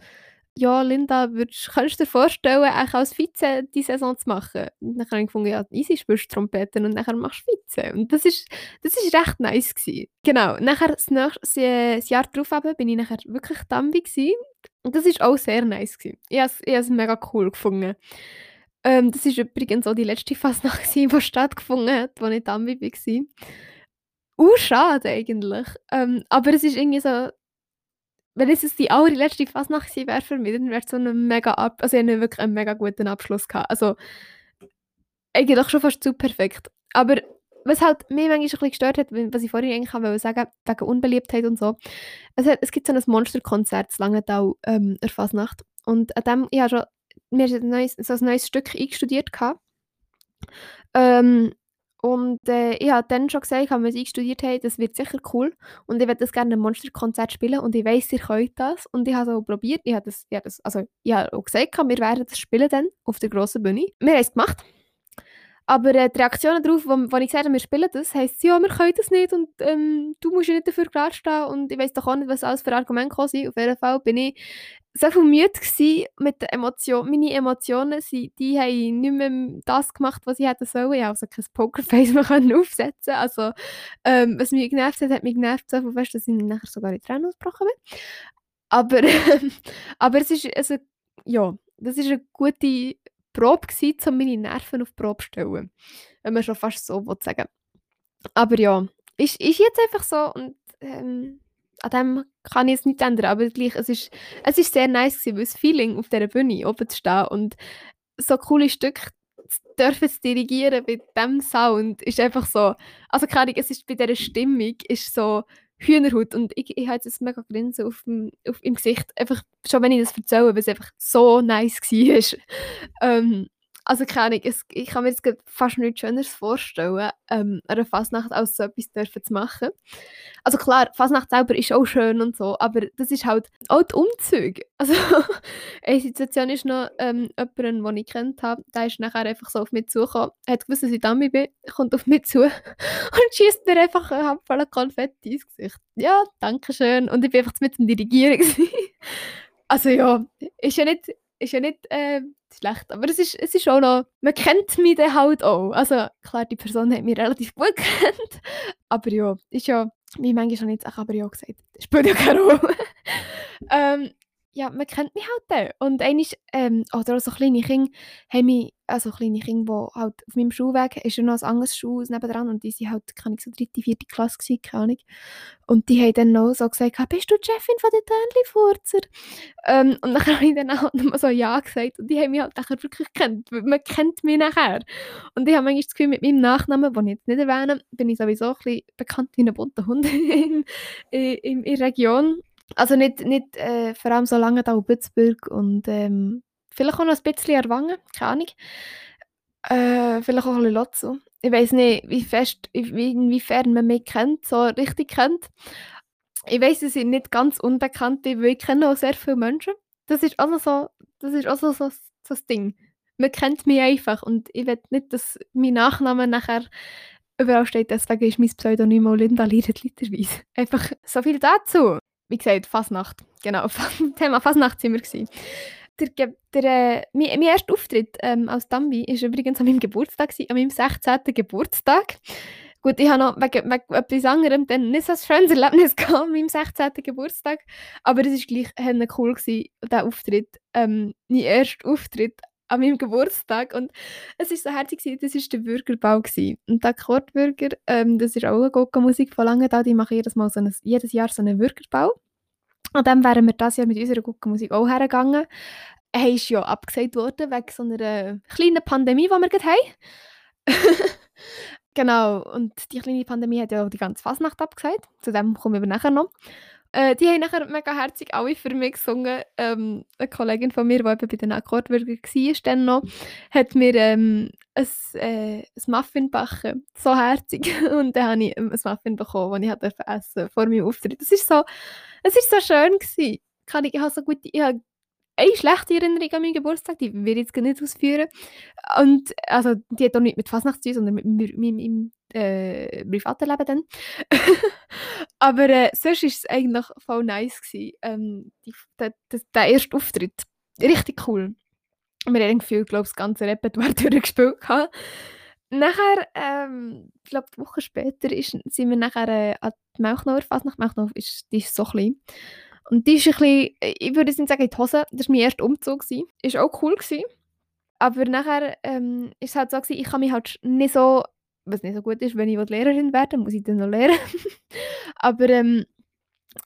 ja, Linda, würdest, könntest du dir vorstellen, eigentlich als Vize die Saison zu machen? Und dann habe ich gefunden, ja, easy, spielst Trompeten und dann machst du Vize. Und das ist, das ist recht nice gewesen. Genau, nachher, das, nächste, das Jahr darauf eben, bin ich nachher wirklich Dambi gewesen. Und das ist auch sehr nice gewesen. Ich habe es mega cool gefunden. Ähm, das war übrigens auch die letzte Fasnacht, die stattgefunden hat, als ich Dambi war. Uh, schade eigentlich. Ähm, aber es ist irgendwie so, wenn es die allerletzte Fasnacht wäre für mich, dann wäre es so ein mega Ab also ich hatte wirklich einen mega guten Abschluss gehabt. Also eigentlich schon fast zu perfekt. Aber was halt mich manchmal ein bisschen gestört hat, was ich vorhin eigentlich wollte sagen, wegen Unbeliebtheit und so, es, hat, es gibt so ein Monsterkonzert in Langenthal ähm, der Fasnacht und an dem, ich habe schon, mir ein neues, so ein neues Stück eingestudiert. Ähm, und äh, ich habe dann schon gesagt, als wir Musik studiert haben, das wird sicher cool und ich würde das gerne ein Monsterkonzert spielen und ich weiss, ihr könnt das und ich habe es auch probiert, ich habe das, ich habe das, also ich habe auch gesagt, wir werden das spielen dann auf der grossen Bühne. Wir haben es gemacht, aber äh, die Reaktionen darauf, wo, ich gesagt habe, wir spielen das, heisst, ja, wir können das nicht und ähm, du musst ja nicht dafür gerade stehen und ich weiß doch auch nicht, was alles für Argumente kommen sind. Auf jeden Fall bin ich so viel müde mit den Emotionen. Meine Emotionen, sie, die haben nicht mehr das gemacht, was ich hätte sollen. Ich also kein Pokerface *laughs* mehr können aufsetzen Also, ähm, was mich genervt hat, hat mich genervt so viel fest, dass ich nachher sogar in Tränen ausgebrochen bin. Aber, *laughs* aber es ist, also, ja, das ist eine gute Probe gewesen, um meine Nerven auf die Probe zu stellen. Wenn man schon fast so sagen. Aber ja, ist, ist jetzt einfach so und ähm, an dem kann ich jetzt nicht ändern, aber gleich, es ist, es ist sehr nice gewesen, weil das Feeling auf dieser Bühne oben zu stehen und so coole Stücke dürfen zu dirigieren bei diesem Sound ist einfach so, also keine Ahnung, es ist bei dieser Stimmung ist so Hühnerhaut und ich, ich habe jetzt mega Grinsen auf dem, auf, im Gesicht, einfach schon wenn ich das erzähle, weil es einfach so nice *laughs* war. ähm, also keine Ahnung, es, ich kann mir jetzt fast nichts Schöneres vorstellen, ähm, eine Fasnacht als so etwas dürfen zu machen. Also klar, Fasnacht selber ist auch schön und so, aber das ist halt auch die Umzüge. *laughs* Also eine Situation ist noch, ähm, jemand, den ich kennt habe, der ist nachher einfach so auf mich zugekommen, hat gewusst, dass ich Dummy bin, kommt auf mich zu *laughs* und schießt mir einfach einen Handvoll Konfetti ins Gesicht. Ja, danke schön. Und ich bin einfach mit dem Dirigieren. *laughs* also ja, ist ja nicht, ist ja nicht äh, schlecht. Aber es ist, es ist auch noch, man kennt mich dann halt auch. Also klar, die Person hat mich relativ gut *laughs* kennt. Aber ja, ist ja, wie manchmal schon jetzt auch aber ja gesagt, spielt ja keine Rolle. *laughs* ähm, ja, man kennt mich halt dann. Und einmal, ähm, oder so kleine Kinder haben mich, also kleine Kinder, die halt auf meinem Schulweg, ist ja noch ein anderes Schulhaus nebenan und die waren halt, kann ich so dritte, vierte Klasse gewesen, keine Ahnung. Und die haben dann noch so gesagt, bist du die Chefin von der Tönli-Furzer? Ähm, und dann *laughs* habe ich dann auch nochmal so Ja gesagt und die haben mich halt nachher wirklich gekannt, man kennt mich nachher. Und ich habe manchmal das Gefühl, mit meinem Nachnamen, den ich jetzt nicht erwähne, bin ich sowieso ein bisschen bekannt wie ein bunter Hund *laughs* in, in, in der Region. Also nicht, nicht äh, vor allem so lange da Bützburg und ähm, vielleicht auch noch ein bisschen Erwangen, keine Ahnung. Äh, vielleicht auch ein bisschen Lotso. Ich weiß nicht, wie fest, inwiefern man mich kennt, so richtig kennt. Ich weiß, sie sind nicht ganz unbekannt, weil ich kenne auch sehr viele Menschen. Das ist auch so, das ist auch so, so, so das Ding. Man kennt mich einfach und ich will nicht, dass mein Nachname nachher überall steht, deswegen ist mein Pseudonym auch Linda Lieder Literweise. Einfach so viel dazu wie gesagt, Fasnacht. Genau, *laughs* Thema Fasnacht sind wir. Gewesen. Der, der, äh, mein, mein erster Auftritt ähm, als Dambi war übrigens an meinem Geburtstag, gewesen, an meinem 16. Geburtstag. Gut, ich habe noch wegen, wegen etwas anderem dann nicht so ein schönes Erlebnis *laughs* gehabt an meinem 16. Geburtstag, aber es war gleich cool, gewesen, der Auftritt, ähm, mein erster Auftritt an meinem Geburtstag und es war so herzig, das war der Bürgerbau. Und der Akkordbürger, ähm, das ist auch eine Gocca-Musik von Langenthal, die machen jedes, Mal so ein, jedes Jahr so einen Bürgerbau. Und dann wären wir das Jahr mit unserer Gocca-Musik auch hergegangen. Er ist ja abgesagt worden wegen so einer kleinen Pandemie, die wir gerade haben. *laughs* Genau, und die kleine Pandemie hat ja auch die ganze Fasnacht abgesagt. Zu dem kommen wir nachher noch. Äh, die haben nachher mega herzig alle für mich gesungen. Ähm, eine Kollegin von mir, die eben bei den Akkordwürgern war, dann noch, hat mir ähm, ein, äh, ein Muffin backen. So herzig. *laughs* Und dann habe ich ein Muffin bekommen, das ich essen durfte vor meinem Auftritt. Das war so, es so schön. Gewesen. Ich, ich habe so gute, ich habe eine schlechte Erinnerung an meinen Geburtstag, die ich jetzt nicht ausführen. Und also, die hat auch nicht mit Fasnacht zu tun, sondern mit meinem äh, privaten Leben dann. *laughs* Aber äh, sonst war es eigentlich voll nice. Ähm, die, der, der, erste Auftritt, richtig cool. Wir haben Gefühl, glaube das ganze Repertoire *laughs* durchgespielt. Nachher, ähm, ich glaube, eine Woche später ist, sind wir nachher äh, an die Melchnauer Fasnacht. Melchnauer ist, die ist so klein. Und die ist ein bisschen, ich würde nicht sagen in die Hose, das war mein erster Umzug. Ist auch cool. Gewesen. Aber nachher ähm, es halt so, gewesen, ich kann mich halt nicht so, was nicht so gut ist, wenn ich Lehrerin werde, muss ich dann noch lernen. *laughs* Aber ähm,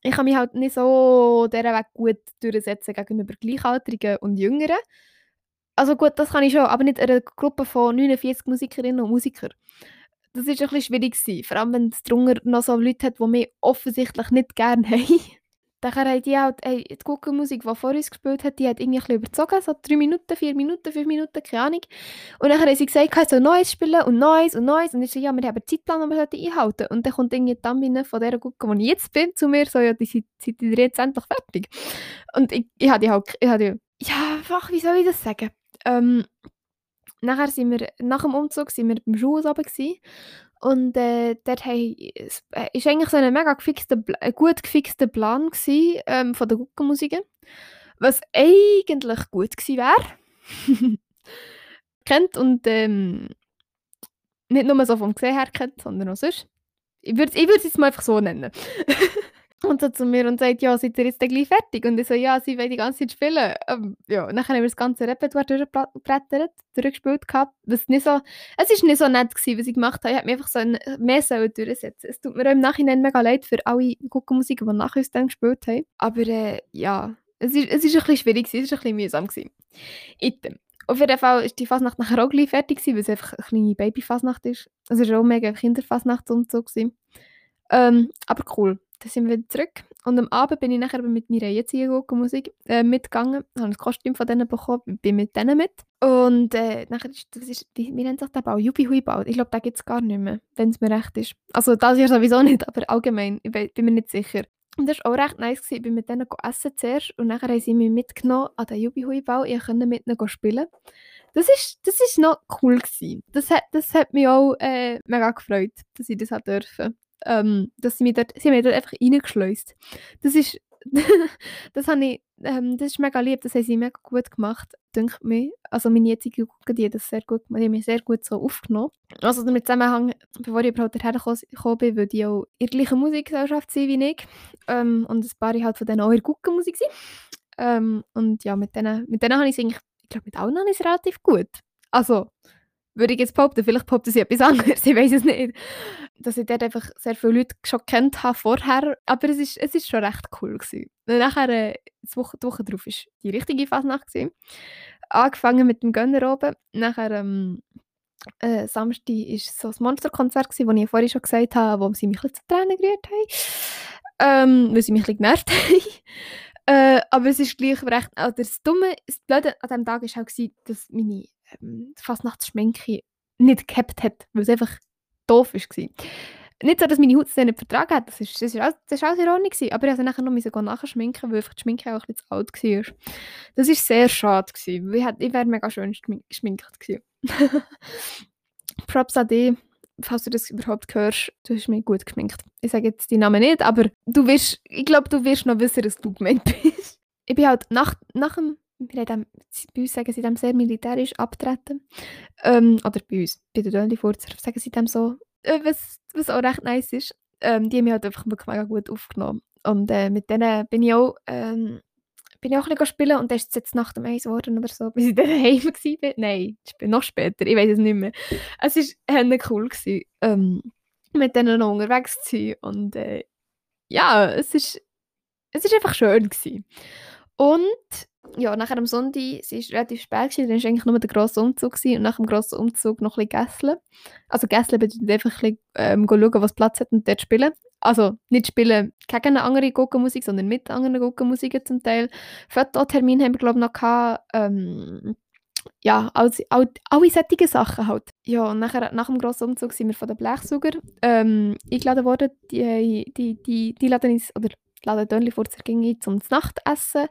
ich kann mich halt nicht so dieser Weg gut durchsetzen gegenüber Gleichaltrigen und Jüngeren. Also gut, das kann ich schon, aber nicht einer Gruppe von 49 Musikerinnen und Musikern. Das ist ein bisschen schwierig gewesen, vor allem wenn es drunter noch so Leute hat, die mich offensichtlich nicht gerne *laughs* haben. Dann haben die halt, hey, die Guckenmusik, die vor uns gespielt hat, die hat irgendwie überzogen, so drei Minuten, vier Minuten, fünf Minuten, keine Ahnung. Und dann haben sie gesagt, ich soll Neues spielen und Neues und Neues. Und ich so, ja, wir haben einen Zeitplan, den wir einhalten Und dann kommt irgendwie die Dame von der Gucke, wo ich jetzt bin, zu mir, so, ja, die sind, sind jetzt endlich fertig. Und ich, ich hatte halt, ich hatte, ja, ach, wie soll ich das sagen? Ähm, nachher sind wir, nach dem Umzug sind wir beim Schulhaus oben. Und äh, dort hey, es äh, eigentlich so ein mega gefixter, äh, gut gefixter Plan gewesen, ähm, von der Guckenmusik. Was eigentlich gut gewesen wäre. *laughs* kennt und ähm, nicht nur so vom Gesehen her kennt, sondern auch sonst. Ich würde es jetzt mal einfach so nennen. *laughs* Und so zu mir und sagt, ja, seid ihr jetzt gleich fertig? Und ich so, ja, sie wollen die ganze Zeit spielen. Ähm, ja, und dann haben wir das ganze Repertoire durchgebrettert, durchgespielt gehabt. Was nicht so, es war nicht so nett, gewesen, was ich gemacht habe. Ich hätte mich einfach so ein, mehr sollen durchsetzen Es tut mir auch im Nachhinein mega leid für alle Guckenmusik, die nach uns dann gespielt haben. Aber äh, ja, es ist ein bisschen schwierig, es war ein bisschen mühsam. Gewesen. Item. Auf jeden Fall war die Fasnacht nachher auch gleich fertig, gewesen, weil es einfach eine kleine Babyfasnacht ist. Es war auch mega Kinderfasnachtsumzug. Ähm, aber cool dann sind wir wieder zurück. Und am Abend bin ich nachher mit meiner jetzigen Musik äh, mitgegangen, habe ein Kostüm von denen bekommen, bin mit denen mit. Und äh, nachher ist, das ist, wie, wie nennt sich der Bau? Jubi-Hui-Bau. Ich glaube, den gibt es gar nicht mehr, wenn es mir recht ist. Also das Jahr sowieso nicht, aber allgemein, ich bin, bin mir nicht sicher. Und das war auch recht nice. Gewesen. Ich bin mit denen essen zuerst und nachher haben sie mich mitgenommen an den Jubi-Hui-Bau. Ich konnte mit ihnen spielen. Das ist, das ist noch cool gewesen. Das hat, das hat mich auch äh, mega gefreut, dass ich das durfte ähm, dass sie mich dort, sie haben mich dort einfach reingeschleust. Das ist, *laughs* das habe ich, ähm, das ist mega lieb, das haben sie mega gut gemacht, denke mir. Also meine jetzige Gucke, die das sehr gut gemacht, die haben mich sehr gut so aufgenommen. Also damit Zusammenhang, bevor ich überhaupt hergekommen bin, weil die auch in der gleichen Musikgesellschaft sind wie ich ähm, und ein paar halt von denen auch in der Guckenmusik sind. Ähm, und ja, mit denen, mit denen habe ich es eigentlich, ich glaube mit allen habe ich es relativ gut. Also, würde ich jetzt behaupten. Vielleicht behaupten sie etwas *laughs* anderes, ich weiß es nicht. Dass ich dort einfach sehr viele Leute schon kennt habe vorher. Aber es ist, es ist schon recht cool. Gewesen. Und nachher, äh, die Woche, die Woche darauf, war die richtige Fasnacht. Gewesen. Angefangen mit dem Gönner oben. Nachher, ähm, äh, Samstag war so ein Monsterkonzert, das ich vorhin schon gesagt habe, wo sie mich ein zu Tränen gerührt haben. Ähm, weil sie mich ein bisschen genervt *laughs* haben. Äh, aber es ist gleich recht. Also das Dumme, das Blöde an diesem Tag war auch, dass meine ähm, Fastnachtsschminke nicht gehabt hat, weil es einfach doof war. Nicht so, dass meine Haut es nicht vertragen hat, das ist, das ist, das ist alles gewesen, aber ich musste nachher noch nachschminken, weil die Schminke auch bisschen zu alt war. Das war sehr schade, gewesen, weil ich, ich wäre mega schön geschminkt gewesen. *laughs* Props an dich, falls du das überhaupt hörst, du hast mich gut geschminkt. Ich sage jetzt die Namen nicht, aber du wirst, ich glaube, du wirst noch wissen, dass du gemeint *laughs* bist. Ich bin halt nach, nach dem wir haben bei uns sagen sie dem sehr militärisch abtreten. Ähm, oder bei uns, bei den Dönli-Furzer, sagen sie dem so, äh, was, was auch recht nice ist. Ähm, die haben mich halt einfach wirklich mega gut aufgenommen. Und äh, mit denen bin ich auch, ähm, bin ich auch ein bisschen spielen und dann ist es jetzt nach dem Eis geworden oder so, *laughs* bis ich dann daheim war. Nein, noch später, ich weiß es nicht mehr. Es war cool, gewesen, ähm, mit denen noch unterwegs zu sein. Und äh, ja, es ist, es ist einfach schön gewesen. Und ja, nachher am Sonntag, es war relativ spät, dann war eigentlich nur der grosse Umzug gewesen, und nach dem grossen Umzug noch ein bisschen Gässeln. Also Gässeln bedeutet einfach ein bisschen ähm, schauen, was Platz hat und dort spielen. Also nicht spielen gegen eine andere Guggenmusik, sondern mit anderen Guggenmusiken zum Teil. Fototermin haben wir glaube ich noch gehabt. Ähm, ja, alles, all, alle solche Sachen halt. Ja, und nachher, nach dem grossen Umzug sind wir von den Blechsauger ähm, eingeladen worden. Die, die, die, die laden uns, oder laden Dönli vor ging zum Nachtessen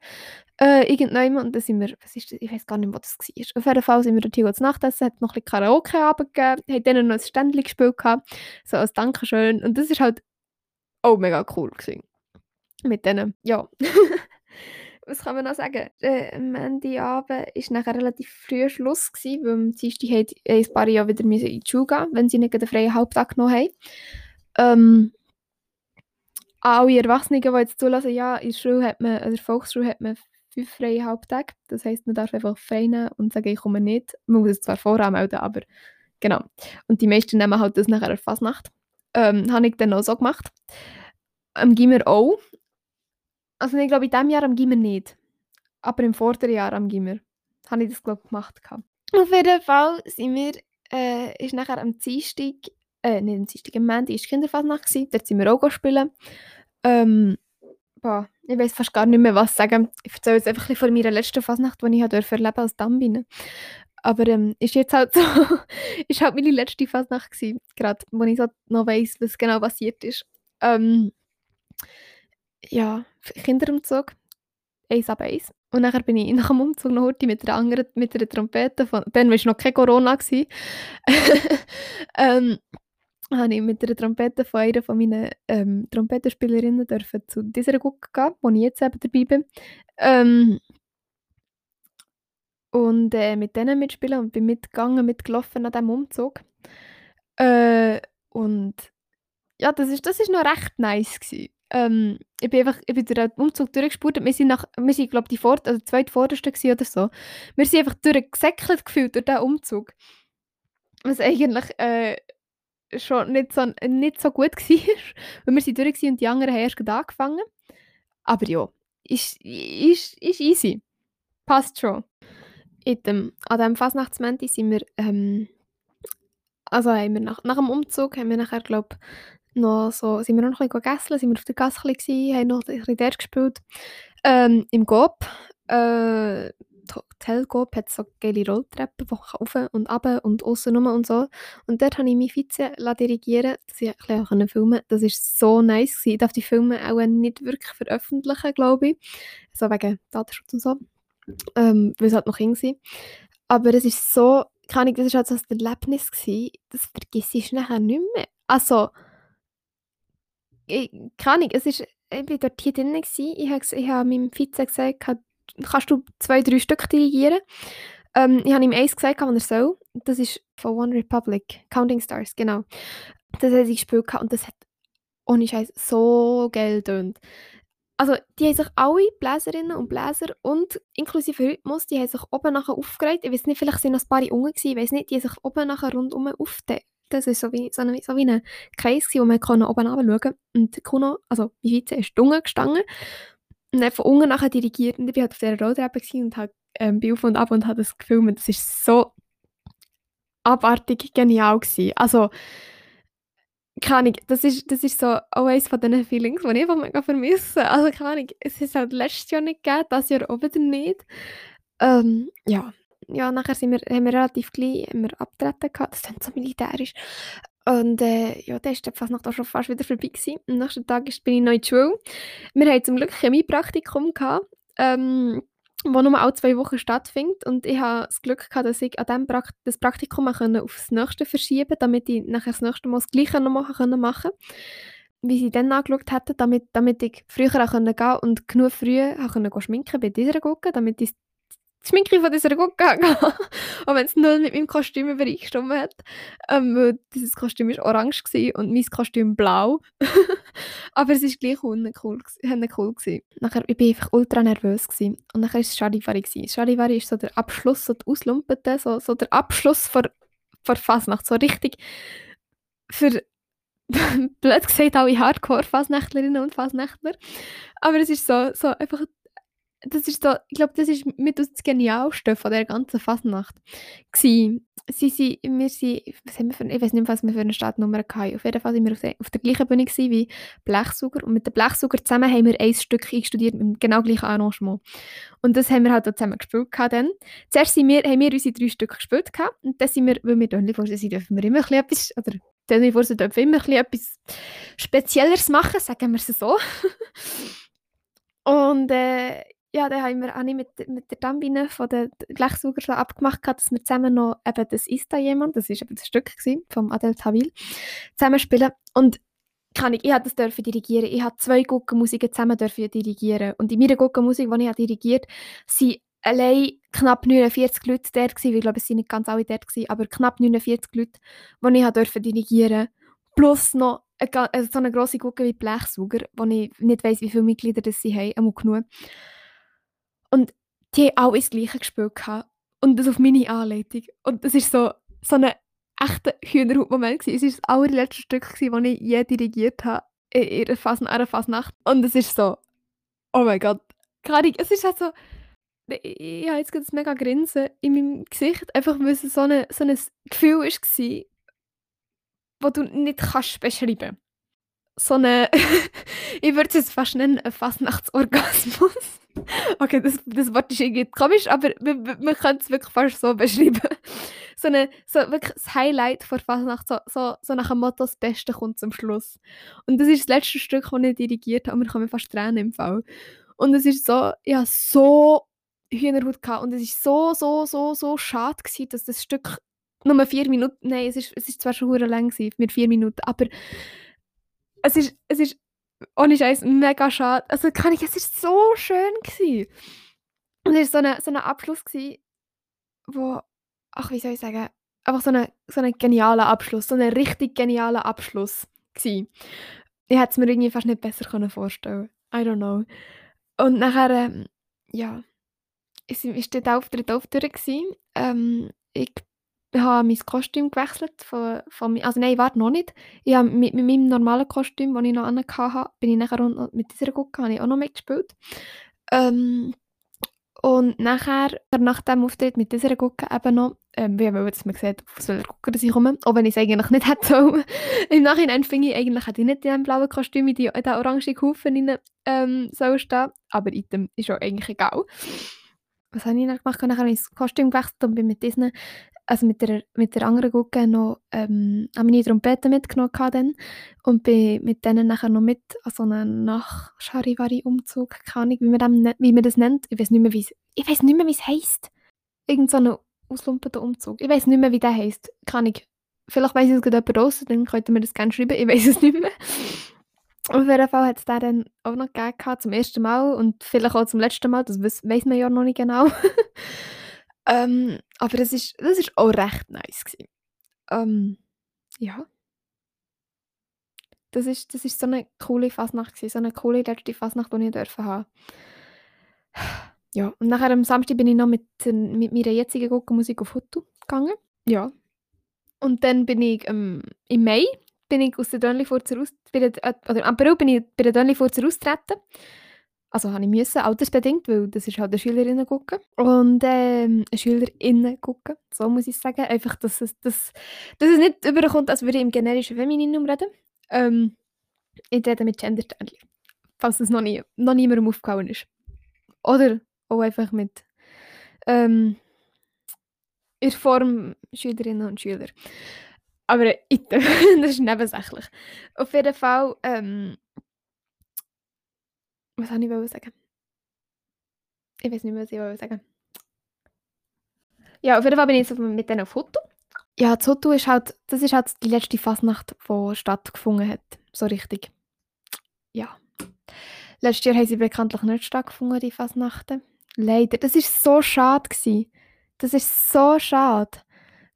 äh, irgendjemand und dann sind wir, was ist das, ich weiß gar nicht was das war. Auf jeden Fall sind wir dort hier zum Nachtessen, hat noch ein bisschen Karaoke gegeben, haben denen noch ein Ständchen gespielt gehabt, so als Dankeschön und das ist halt auch mega cool gewesen. Mit denen, ja. *laughs* was kann man noch sagen? Äh, am Abend war nachher relativ früh Schluss, gewesen, weil am Dienstag ein paar Jahre wieder in die Schule gehen wenn sie nicht den freien Halbtag genommen haben. Ähm, alle Erwachsenen, die jetzt zulassen, ja, in der Schule hat man, in der Volksschule hat man fünf freie Halbtage. Das heisst, man darf einfach frei nehmen und sagen, ich komme nicht. Man muss es zwar voranmelden, aber genau. Und die meisten nehmen halt das nachher fast Nacht. Ähm, habe ich dann auch so gemacht. Am Gimmer auch. Also ich glaube, in diesem Jahr am Gimmer nicht. Aber im vorderen Jahr am Gimmer habe ich das, glaube ich, gemacht. Auf jeden Fall sind wir, äh, ist nachher am Dienstag, äh, nicht am Dienstag, am Montag war Kinderfasnacht, dort sind wir auch spielen. Ähm, boah, ich weiß fast gar nicht mehr, was sagen. Ich erzähle jetzt einfach ein von meiner letzten Fasnacht, die ich erleben durfte als Dambine. Aber ähm, ist jetzt halt *laughs* so, ist halt meine letzte Fasnacht gewesen, gerade, wo ich so noch weiss, was genau passiert ist. Ähm, ja, Kinderumzug, eins ab eins. Und dann bin ich nach dem Umzug noch heute mit einer anderen, mit einer Trompete von, dann war noch kein Corona. *laughs* ähm, habe ich mit der Trompete von einer von meinen ähm, Trompetenspielerinnen dürfen zu dieser Gucke gehen, wo ich jetzt eben dabei bin. Ähm, und äh, mit denen mitspielen und bin mitgegangen, mitgelaufen an diesem Umzug. Äh, und ja, das ist, das ist noch recht nice gewesen. Ähm, ich bin einfach, ich bin durch den Umzug durchgespurt wir sind nach, wir sind glaube die Vor also zweit vordersten oder so. Wir sind einfach durchgesäckelt gefühlt durch diesen Umzug. Was eigentlich äh, schon nicht so, nicht so gut *laughs* war, weil wir sind durch und die anderen haben erst angefangen. Aber ja, ist, ist, ist easy. Passt schon. In dem, an diesem Fasnachtsmenti sind wir, ähm, also haben wir nach, nach dem Umzug haben wir nachher, glaube noch so, sind wir noch ein bisschen gegessen, sind wir auf der Gasse gewesen, haben noch ein bisschen dort gespielt. Ähm, Im GOP, äh, Hotelcoop hat so geile Rolltreppen, die rauf und ab und außen rum und so. Und dort habe ich mich Vize dirigieren dass ich ein bisschen filmen Das war so nice. Gewesen. Ich darf die Filme auch nicht wirklich veröffentlichen, glaube ich. So wegen Datenschutz und so. Ähm, weil es halt noch eng war. Aber es ist so, keine Ahnung, das war halt so ein Erlebnis, gewesen, das vergisst ich nachher nicht mehr. Also, ich, keine Ahnung, es ist, ich war dort hier drin, gewesen. ich habe, ich habe meinem Vize gesagt, kannst du zwei, drei Stück dirigieren. Ähm, ich habe ihm eins gesagt, was er soll. Das ist von One Republic, Counting Stars, genau. Das hat sie gespielt und das hat ohne Scheiß so geil tönt. Also, die haben sich alle Bläserinnen und Bläser und inklusive Rhythmus, die haben sich oben nachher aufgeregt. Ich weiß nicht, vielleicht sind noch ein paar unten gewesen, ich weiß nicht, die haben sich oben nachher rundum aufgedeckt. Das war so wie, so, eine, so wie ein Kreis, wo man oben runter schauen Und Kuno, also mein Vize, ist unten gestanden und dann von unten nachher dirigiert. Und ich war halt auf dieser Rolltreppe und habe ähm, bin auf und ab und habe das gefilmt. Das war so abartig genial. Gewesen. Also, keine Ahnung, das ist, das ist so eines von diesen Feelings, die ich mega vermisse. Also, keine Ahnung, es ist halt letztes Jahr nicht gegeben, das Jahr auch wieder nicht. Ähm, ja. ja, nachher sind wir, haben wir relativ gleich haben abtreten gehabt. Das klingt so militärisch. Und äh, ja, dann war die Fasnacht auch schon fast wieder vorbei. Gewesen. Am nächsten Tag bin ich noch in die Schule. Wir hatten zum Glück Chemiepraktikum, gehabt, ähm, wo nur alle zwei Wochen stattfindet. Und ich hatte das Glück, gehabt, dass ich an diesem Prakt das Praktikum aufs nächste verschieben konnte, damit ich nachher das nächste Mal das Gleiche noch machen konnte. Wie sie dann angeschaut hätten, damit, damit ich früher auch gehen konnte und genug früh schminken bei dieser Gucke, damit ich die Schminke von dieser gut gegangen. auch *laughs* wenn es null mit meinem Kostüm übereingestimmt hat. Ähm, weil dieses Kostüm war orange und mein Kostüm blau. *laughs* Aber es war gleich cool, cool, gewesen. Nachher, ich war einfach ultra nervös. Gewesen. Und dann war es Charivari. Charivari ist so der Abschluss, so die Auslumpete, so, so der Abschluss vor, vor Fasnacht. So richtig für *laughs* blöd gesagt alle Hardcore-Fasnächtlerinnen und Fasnächtler. Aber es ist so, so einfach das ist so ich glaube, das ist mit das Genialste von der ganzen Fasnacht gsi. Sie sind wir sind was haben wir für ich weiß nicht, was wir für eine Startnummer hatten. Auf jeden Fall sind wir auf der auf der gleichen Bühne wie Blechsauger und mit den Blechsauger zusammen haben wir ein Stück einstudiert mit genau gleichen Arrangement. Und das haben wir halt auch zusammen gespielt dann. Zuerst sind wir haben wir unsere drei Stücke gespielt gehabt und dann sind wir weil wir Tönli-Vorsen sind, dürfen wir immer ein etwas oder Tönli-Vorsen dürfen immer ein etwas Spezielleres machen, sagen wir es so. *laughs* und äh, ja, dann haben wir ich mit, mit der Dambine von den Blechsaugern abgemacht, dass wir zusammen noch eben das «Ist da jemand?», das war eben das Stück gewesen, vom Adel Tawil, zusammen spielen. Und kann ich, ich habe das dürfen dirigieren. Ich habe zwei Guggenmusiken zusammen dürfen dirigieren. Und in meiner Guggenmusik, die ich dirigiert habe, allein knapp 49 Leute dort gewesen. Ich glaube, es waren nicht ganz alle dort, gewesen, aber knapp 49 Leute, die ich dürfen dirigieren Plus noch eine, also so eine grosse Gugge wie Blechsauger, wo ich nicht weiss, wie viele Mitglieder das sie haben, einmal genug. Und die haben alle das Gleiche gespielt. Und das auf meine Anleitung. Und das ist so, so ein echter Hühnerhaut-Moment. Es war das allerletzte Stück, das ich je dirigiert habe in einer Fasnacht. Und es ist so, oh mein Gott. Keine es ist halt so, ich habe jetzt ein mega Grinsen in meinem Gesicht, einfach weil es so, eine, so ein Gefühl war, das du nicht kannst beschreiben. So eine, *laughs* ich würde es jetzt fast nennen, ein Fasnachtsorgasmus. *laughs* Okay, das, das Wort ist irgendwie komisch, aber man, man kann es wirklich fast so beschreiben. *laughs* so, eine, so wirklich das Highlight vor Fasnacht, so, so, so nach dem Motto, das Beste kommt zum Schluss. Und das ist das letzte Stück, das ich dirigiert habe, und ich kann fast Tränen im Fall. Und es ist so, ja, so Hühnerhaut gehabt. und es ist so, so, so, so schade gewesen, dass das Stück nur vier Minuten, nein, es ist, es ist zwar schon lang gewesen, mit vier Minuten, aber es ist, es ist ohne Scheiß mega schade. Also kann ich, es ist so schön gewesen. Und es war so ein so eine Abschluss gewesen, wo, ach wie soll ich sagen, einfach so ein so eine genialer Abschluss, so ein richtig genialer Abschluss gewesen. Ich hätte es mir irgendwie fast nicht besser können vorstellen. I don't know. Und nachher, ähm, ja, ist, ist der Auftritt auch durch gewesen. Ähm, ich habe mein Kostüm gewechselt von von also nein, warte, noch nicht. Ich habe mit mit meinem normalen Kostüm, das ich noch angehatte bin ich nachher und mit dieser Gucke habe ich auch noch mitgespielt. Ähm, und nachher, nach dem Auftritt mit dieser Gucke eben noch, ähm, wie wollen, dass man sieht, auf welcher Gucke ich komme, auch wenn ich es eigentlich nicht hätte sollen. *laughs* Im Nachhinein finde ich, eigentlich hätte ich nicht in diesem blauen Kostüm in, die, in diesen orangen Haufen rein, ähm, stehen, aber item ist auch eigentlich egal. Was habe ich dann gemacht? Nachher habe ich das Kostüm gewechselt und bin mit diesen also mit der, mit der anderen Gucke noch ähm, meine Trompete mitgenommen dann und bin mit denen nachher noch mit an so einem Nach-Charivari-Umzug, keine Ahnung, wie man, ne-, wie man das nennt. Ich weiß nicht mehr, wie es, ich weiß nicht mehr, wie es heisst. Irgend so ein auslumperter Umzug. Ich weiß nicht mehr, wie der heisst. Keine Ahnung. Vielleicht weiss es gerade jemand raus, dann könnt ihr mir das gerne schreiben. Ich *laughs* weiß es nicht mehr. Auf jeden Fall hat es den dann auch noch gegeben, zum ersten Mal und vielleicht auch zum letzten Mal, das weiß man ja noch nicht genau. *laughs* Ähm, aber das ist das ist auch recht nice gewesen. Ähm, ja. Das ist das ist so eine coole Fasnacht gewesen, so eine coole letzte Fasnacht, die ich dürfen haben. *sighs* Ja, und nachher am Samstag bin ich noch mit mit meiner jetzigen Guggenmusik auf Hutu gegangen. Ja. Und dann bin ich, ähm, im Mai bin ich aus der Dönli-Furzer aus der äh, oder im April bin ich bei der Dönli-Furzer austreten. Also habe ich müssen, altersbedingt, weil das ist halt eine Schülerinnen gucken und ähm, Schülerinnen gucken, so muss ich sagen. Einfach, dass es, dass, dass es nicht überkommt, als würde ich im generischen Femininum reden. Ähm, ich rede mit Gender-Sternchen, falls das noch, nie, noch niemandem aufgefallen ist. Oder auch einfach mit ähm, in Form Schülerinnen und Schüler. Aber ich, *laughs* das ist nebensächlich. Auf jeden Fall ähm, was soll ich sagen? Ich weiß nicht mehr, was ich sagen Ja, auf jeden Fall bin ich jetzt mit denen auf Hutu. Ja, das Hutu ist halt, das ist halt die letzte Fasnacht, die stattgefunden hat. So richtig. Ja. Letztes Jahr haben sie bekanntlich nicht stattgefunden, die Fasnachten. Leider. Das war so schade. Gewesen. Das ist so schade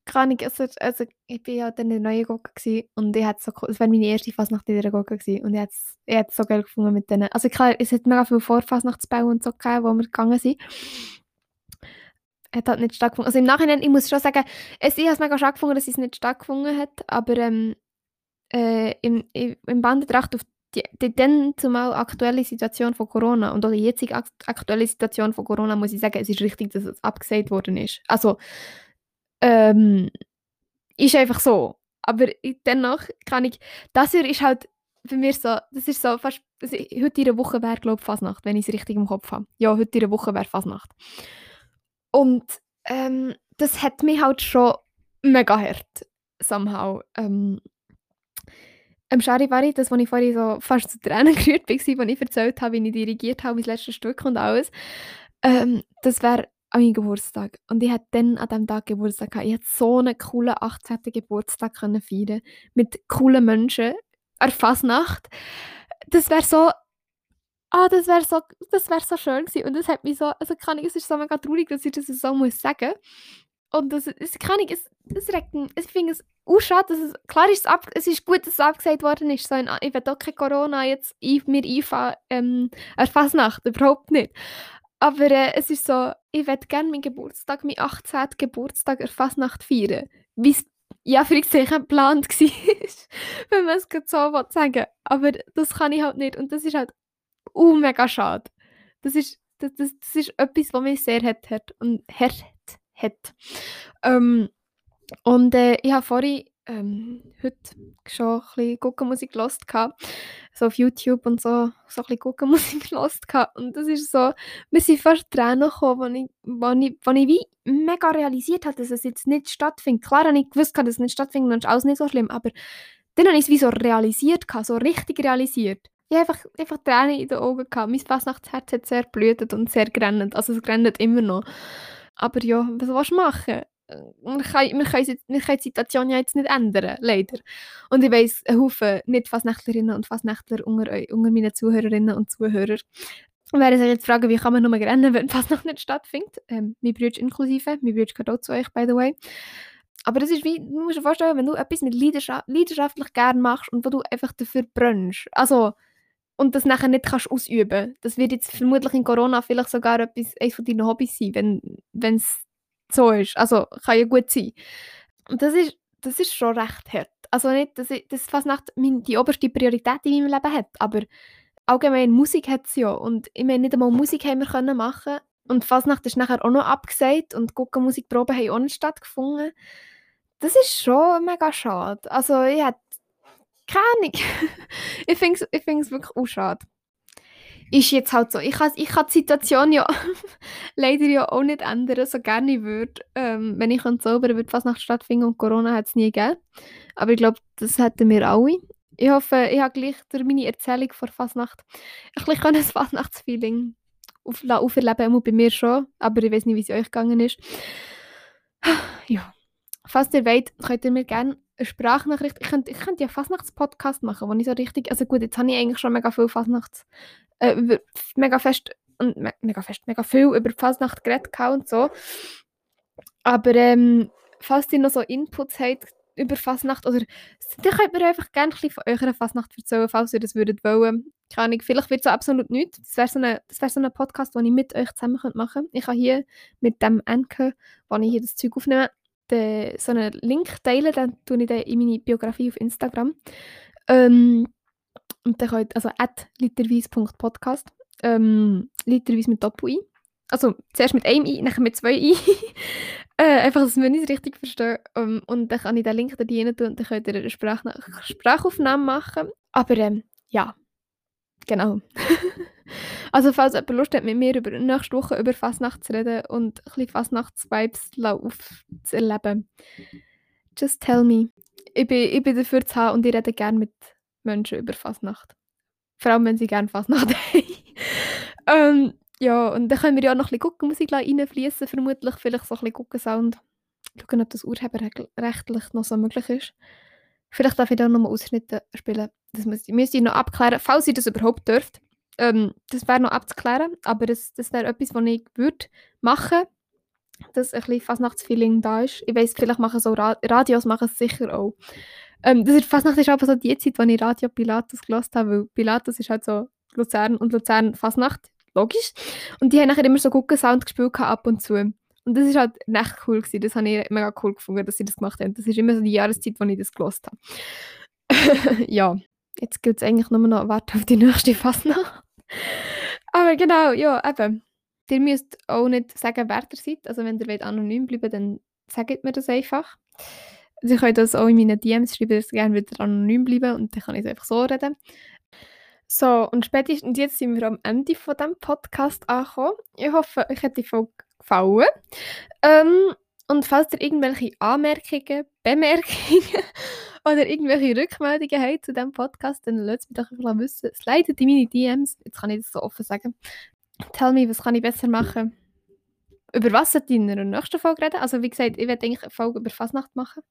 keine Ahnung, also, also ich war ja dann in der neuen Gocke und ich hatte so, es war meine erste Fasnacht in dieser Gocke und ich hatte es so geil gefunden mit denen. Also klar, es hat mega viel Vorfasnachtsbau und so gegeben, wo wir gegangen sind. Hat halt nicht stattgefunden. Also im Nachhinein, ich muss schon sagen, es, ich habe es mega schade gefunden, dass es nicht stattgefunden hat, aber ähm, äh, im, im Bandentracht auf die, die dann zumal aktuelle Situation von Corona und auch die jetzige ak aktuelle Situation von Corona, muss ich sagen, es ist richtig, dass es abgesagt worden ist. Also, ähm, ist einfach so. Aber dennoch kann ich, das hier ist halt für mich so, das ist so fast, das, heute in der Woche wäre, glaube ich, Fasnacht, wenn ich es richtig im Kopf habe. Ja, heute in der Woche wäre Fasnacht. Und ähm, das hat mich halt schon mega hart, somehow. Ähm, am Charivari, das, was ich vorhin so fast zu Tränen *laughs* gerührt war, als ich erzählt habe, wie ich dirigiert habe, mein letztes Stück und alles, ähm, das wäre an meinem Geburtstag. Und ich hatte dann an diesem Tag Geburtstag gehabt. Ich hatte so einen coolen 18. Geburtstag können feiern mit coolen Menschen. An Fasnacht. Das wäre so ah, das wäre so, wär so schön gewesen. Und das hat mich so, also kann ich, es ist so mega traurig, dass ich das so muss sagen. Und das, das kann ich, es, es regt ich finde es auch schade, dass es, klar ist es, ab, es ist gut, dass es abgesagt worden ist, so ein, ich will auch kein Corona jetzt mir einfahren, ähm, an Fasnacht, überhaupt nicht. Aber äh, es ist so, ich würde gerne meinen Geburtstag, meinen 18. Geburtstag an Fasnacht feiern, wie es ja, für ich geplant *laughs* war, wenn man es so sagen Aber das kann ich halt nicht und das ist halt uh, mega schade. Das ist, das, das, das ist etwas, was mich sehr hart hat und hart hat. Ähm, und äh, ich habe vorhin ähm, heute schon ein bisschen Guckenmusik gelost so auf YouTube und so, so ein bisschen Guckenmusik *laughs* gelost und das ist so, mir sind fast Tränen gekommen, wo ich, wo ich wie mega realisiert habe, dass es jetzt nicht stattfindet. Klar habe ich gewusst, dass es nicht stattfindet und ist alles nicht so schlimm, aber dann habe ich es wie so realisiert, so richtig realisiert ich habe einfach, einfach Tränen in den Augen gehabt. Mein Fasnachtsherz hat sehr blutet und sehr gerannt. Also es rennt immer noch. Aber ja, was willst du machen? Wir können, wir, können, wir können die Situation ja jetzt nicht ändern, leider. Und ich weiss, ein Haufen Nicht-Fasnächtlerinnen und Fasnächtler unter, unter meinen Zuhörerinnen und Zuhörern werden sich jetzt fragen, wie kann man nur rennen, wenn Fasnacht nicht stattfindet. Ähm, mein Bruder inklusive, mein Bruder gehört auch zu euch, by the way. Aber das ist wie, du musst dir vorstellen, wenn du etwas mit Leidenschaft, leidenschaftlich gerne machst und wo du einfach dafür brennst. Also, und das nachher nicht kannst ausüben. Das wird jetzt vermutlich in Corona vielleicht sogar etwas, eines von deinen Hobbys sein, wenn es so ist. Also kann ja gut sein. Und das ist, das ist schon recht hart. Also nicht, dass das fast nach die oberste Priorität in meinem Leben hat, aber allgemein Musik hat es ja. Und ich meine, nicht einmal Musik haben wir können machen und Fasnacht ist nachher auch noch abgesagt und gucken Musikproben haben auch nicht stattgefunden. Das ist schon mega schade. Also ich hätte keine Ahnung. *laughs* ich finde es ich wirklich auch schade. Ist jetzt halt so. Ich kann, ich kann die Situation ja *laughs* leider ja auch nicht ändern, so gerne ich würde. Ähm, wenn ich könnte, würde fast nach stattfinden und Corona hat es nie gegeben. Aber ich glaube, das hätten wir alle. Ich hoffe, ich habe gleich durch meine Erzählung vor Fasnacht ein bisschen ein Fasnachtsfeeling auf, auferleben, auch bei mir schon. Aber ich weiß nicht, wie es euch gegangen ist. *sighs* ja. Falls ihr wollt, könnt ihr mir gerne Sprachnachricht. Ich könnte, ich könnte ja Fastnachts-Podcast machen, wo ich so richtig. Also gut, jetzt habe ich eigentlich schon mega viel Fastnachts. Äh, mega fest und me mega fest, mega viel über die Fasnacht geredet und so. Aber ähm, falls ihr noch so Inputs habt über Fasnacht, oder dann könnt ihr einfach gerne ein von eurer Fasnacht erzählen, falls ihr das würdet wollen. Keine Ahnung, vielleicht wird es absolut nichts. Das wäre so, wär so ein Podcast, den ich mit euch zusammen machen könnte. Ich habe hier mit dem Anker, wo ich hier das Zeug aufnehme, den, so einen Link teilen, dann tue ich den in meine Biografie auf Instagram. Ähm, und dann könnt, also at literweise.podcast, ähm, literweise mit Doppel-I. Also zuerst mit einem I, dann mit zwei I. *laughs* äh, einfach, dass wir nicht richtig verstehen. Um, und dann kann ich den Link da rein tun und dann könnt ihr eine Sprach Sprachaufnahme machen. Aber ähm, ja, genau. *laughs* Also falls jemand Lust hat, mit mir über nächste Woche über Fasnacht zu reden und ein bisschen Fasnachts-Vibes zu erleben, just tell me. Ich bin, ich bin dafür zu haben und ich rede gerne mit Menschen über Fasnacht. Vor allem, wenn sie gerne Fasnacht *laughs* haben. ähm, ja, und dann können wir ja noch ein bisschen Guckenmusik reinfließen, vermutlich vielleicht so ein bisschen Guckensound. Schauen, ob das urheberrechtlich noch so möglich ist. Vielleicht darf ich da nochmal Ausschnitte spielen. Das müsste ich noch abklären, falls ihr das überhaupt dürft. Ähm, das wäre noch abzuklären, aber das, das wäre etwas, was ich würde machen dass ein bisschen Fasnachtsfeeling da ist. Ich weiß, vielleicht machen so Ra Radios machen es sicher auch. Ähm, das ist, Fasnacht ist aber so die Zeit, wo ich Radio Pilatus gelost habe, weil Pilatus ist halt so Luzern und Luzern Fasnacht, logisch. Und die haben nachher immer so guten Sound gespielt ab und zu. Und das ist halt echt cool gewesen. Das habe ich mega cool gefunden, dass sie das gemacht haben. Das ist immer so die Jahreszeit, wo ich das gelost habe. *laughs* ja, jetzt gilt es eigentlich nur noch warten auf die nächste Fasnacht. Aber genau, ja, eben. Ihr müsst auch nicht sagen, wer ihr seid. Also wenn ihr anonym bleiben dann sagt mir das einfach. Also ich könnt das auch in meinen DMs schreiben, dass ihr gerne wieder anonym bleiben und dann kann ich es einfach so reden. So, und spätestens jetzt sind wir am Ende von diesem Podcast angekommen. Ich hoffe, euch hat die Folge gefallen. Ähm, und falls ihr irgendwelche Anmerkungen, Bemerkungen oder irgendwelche Rückmeldungen habt zu diesem Podcast, dann lasst mich doch einfach wissen. Slidet in meine DMs. Jetzt kann ich das so offen sagen. Tell me, was kann ich besser machen? Über was sollte ich in der nächsten Folge reden? Also wie gesagt, ich werde eigentlich eine Folge über Fasnacht machen.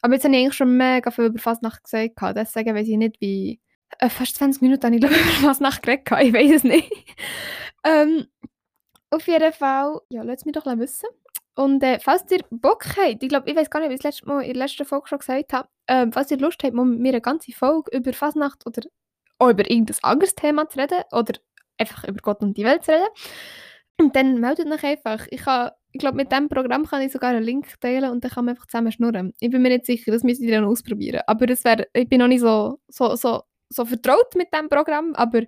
Aber jetzt habe ich eigentlich schon mega viel über Fasnacht gesagt. Deswegen weiß ich nicht, wie äh, fast 20 Minuten habe ich glaube *laughs* über was nachgeredet. Ich weiß es nicht. *laughs* ähm, auf jeden Fall, ja, lasst mich doch wissen. Und äh, falls ihr Bock habt, ich glaube, ich weiß gar nicht, wie ich das letzte Mal in der letzten Folge schon gesagt habe, ähm, falls ihr Lust habt, mit mir eine ganze Folge über Fasnacht oder auch über irgendein anderes Thema zu reden oder einfach über Gott und die Welt zu reden, dann meldet euch einfach. Ich, ich glaube, mit diesem Programm kann ich sogar einen Link teilen und dann kann man einfach zusammen schnurren. Ich bin mir nicht sicher, das müsst ihr dann ausprobieren. Aber das wär, ich bin noch nicht so, so, so so vertraut mit dem Programm, aber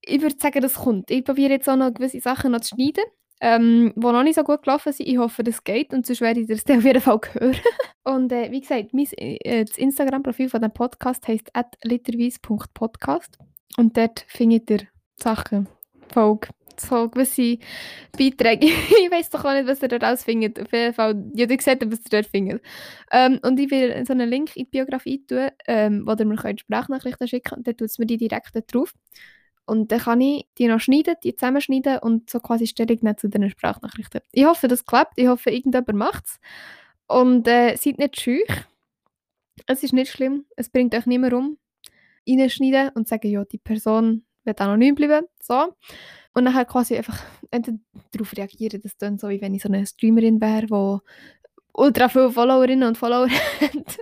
ich würde sagen, das kommt. Ich probiere jetzt auch noch gewisse Sachen noch zu schneiden, ähm, die noch nicht so gut gelaufen sind. Ich hoffe, das geht und sonst werde ich das auf jeden Fall hören. *laughs* und äh, wie gesagt, mein, äh, das Instagram-Profil von dem Podcast heisst literweise.podcast und dort findet ihr Sachen, Folge, so gewisse Beiträge. *laughs* ich weiß doch auch nicht, was ihr dort ausfindet. Auf jeden Fall, ja, ihr seht, was ihr dort findet. Ähm, und ich will so einen Link in die Biografie tun, ähm, wo ihr mir Sprachnachrichten schicken könnt. Dann tut es mir die direkt drauf. Und dann kann ich die noch schneiden, die zusammenschneiden und so quasi Stellung nehmen zu diesen Sprachnachrichten. Ich hoffe, das klappt. Ich hoffe, irgendjemand macht es. Und äh, seid nicht schüch. Es ist nicht schlimm. Es bringt euch nicht mehr um. Reinschneiden und sagen, ja, die Person wird anonym bleiben. So. Und dann halt quasi einfach *laughs* darauf reagieren. Das dann so, wie wenn ich so eine Streamerin wäre, die ultra viele Followerinnen und Follower *laughs* hat.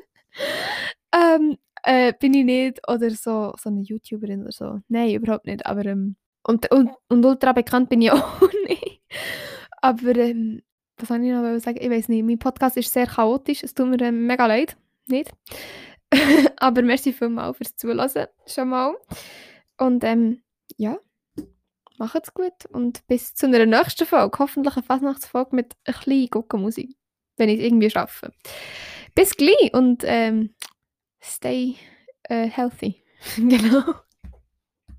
ähm, äh, bin ich nicht. Oder so, so eine YouTuberin oder so. Nein, überhaupt nicht. Aber, ähm, und, und, und ultra bekannt bin ich *laughs* auch nicht. Aber ähm, was soll ich noch sagen? Ich weiß nicht. Mein Podcast ist sehr chaotisch. Es tut mir ähm, mega leid. Nicht? *laughs* Aber merci vielmals fürs Zuhören. Schon mal. Und ähm, ja macht's gut und bis zu einer nächsten Folge. Hoffentlich eine Fasnachtsfolge mit ein bisschen Guckenmusik, wenn ich es irgendwie schaffe. Bis gleich und ähm, stay uh, healthy. *laughs* genau.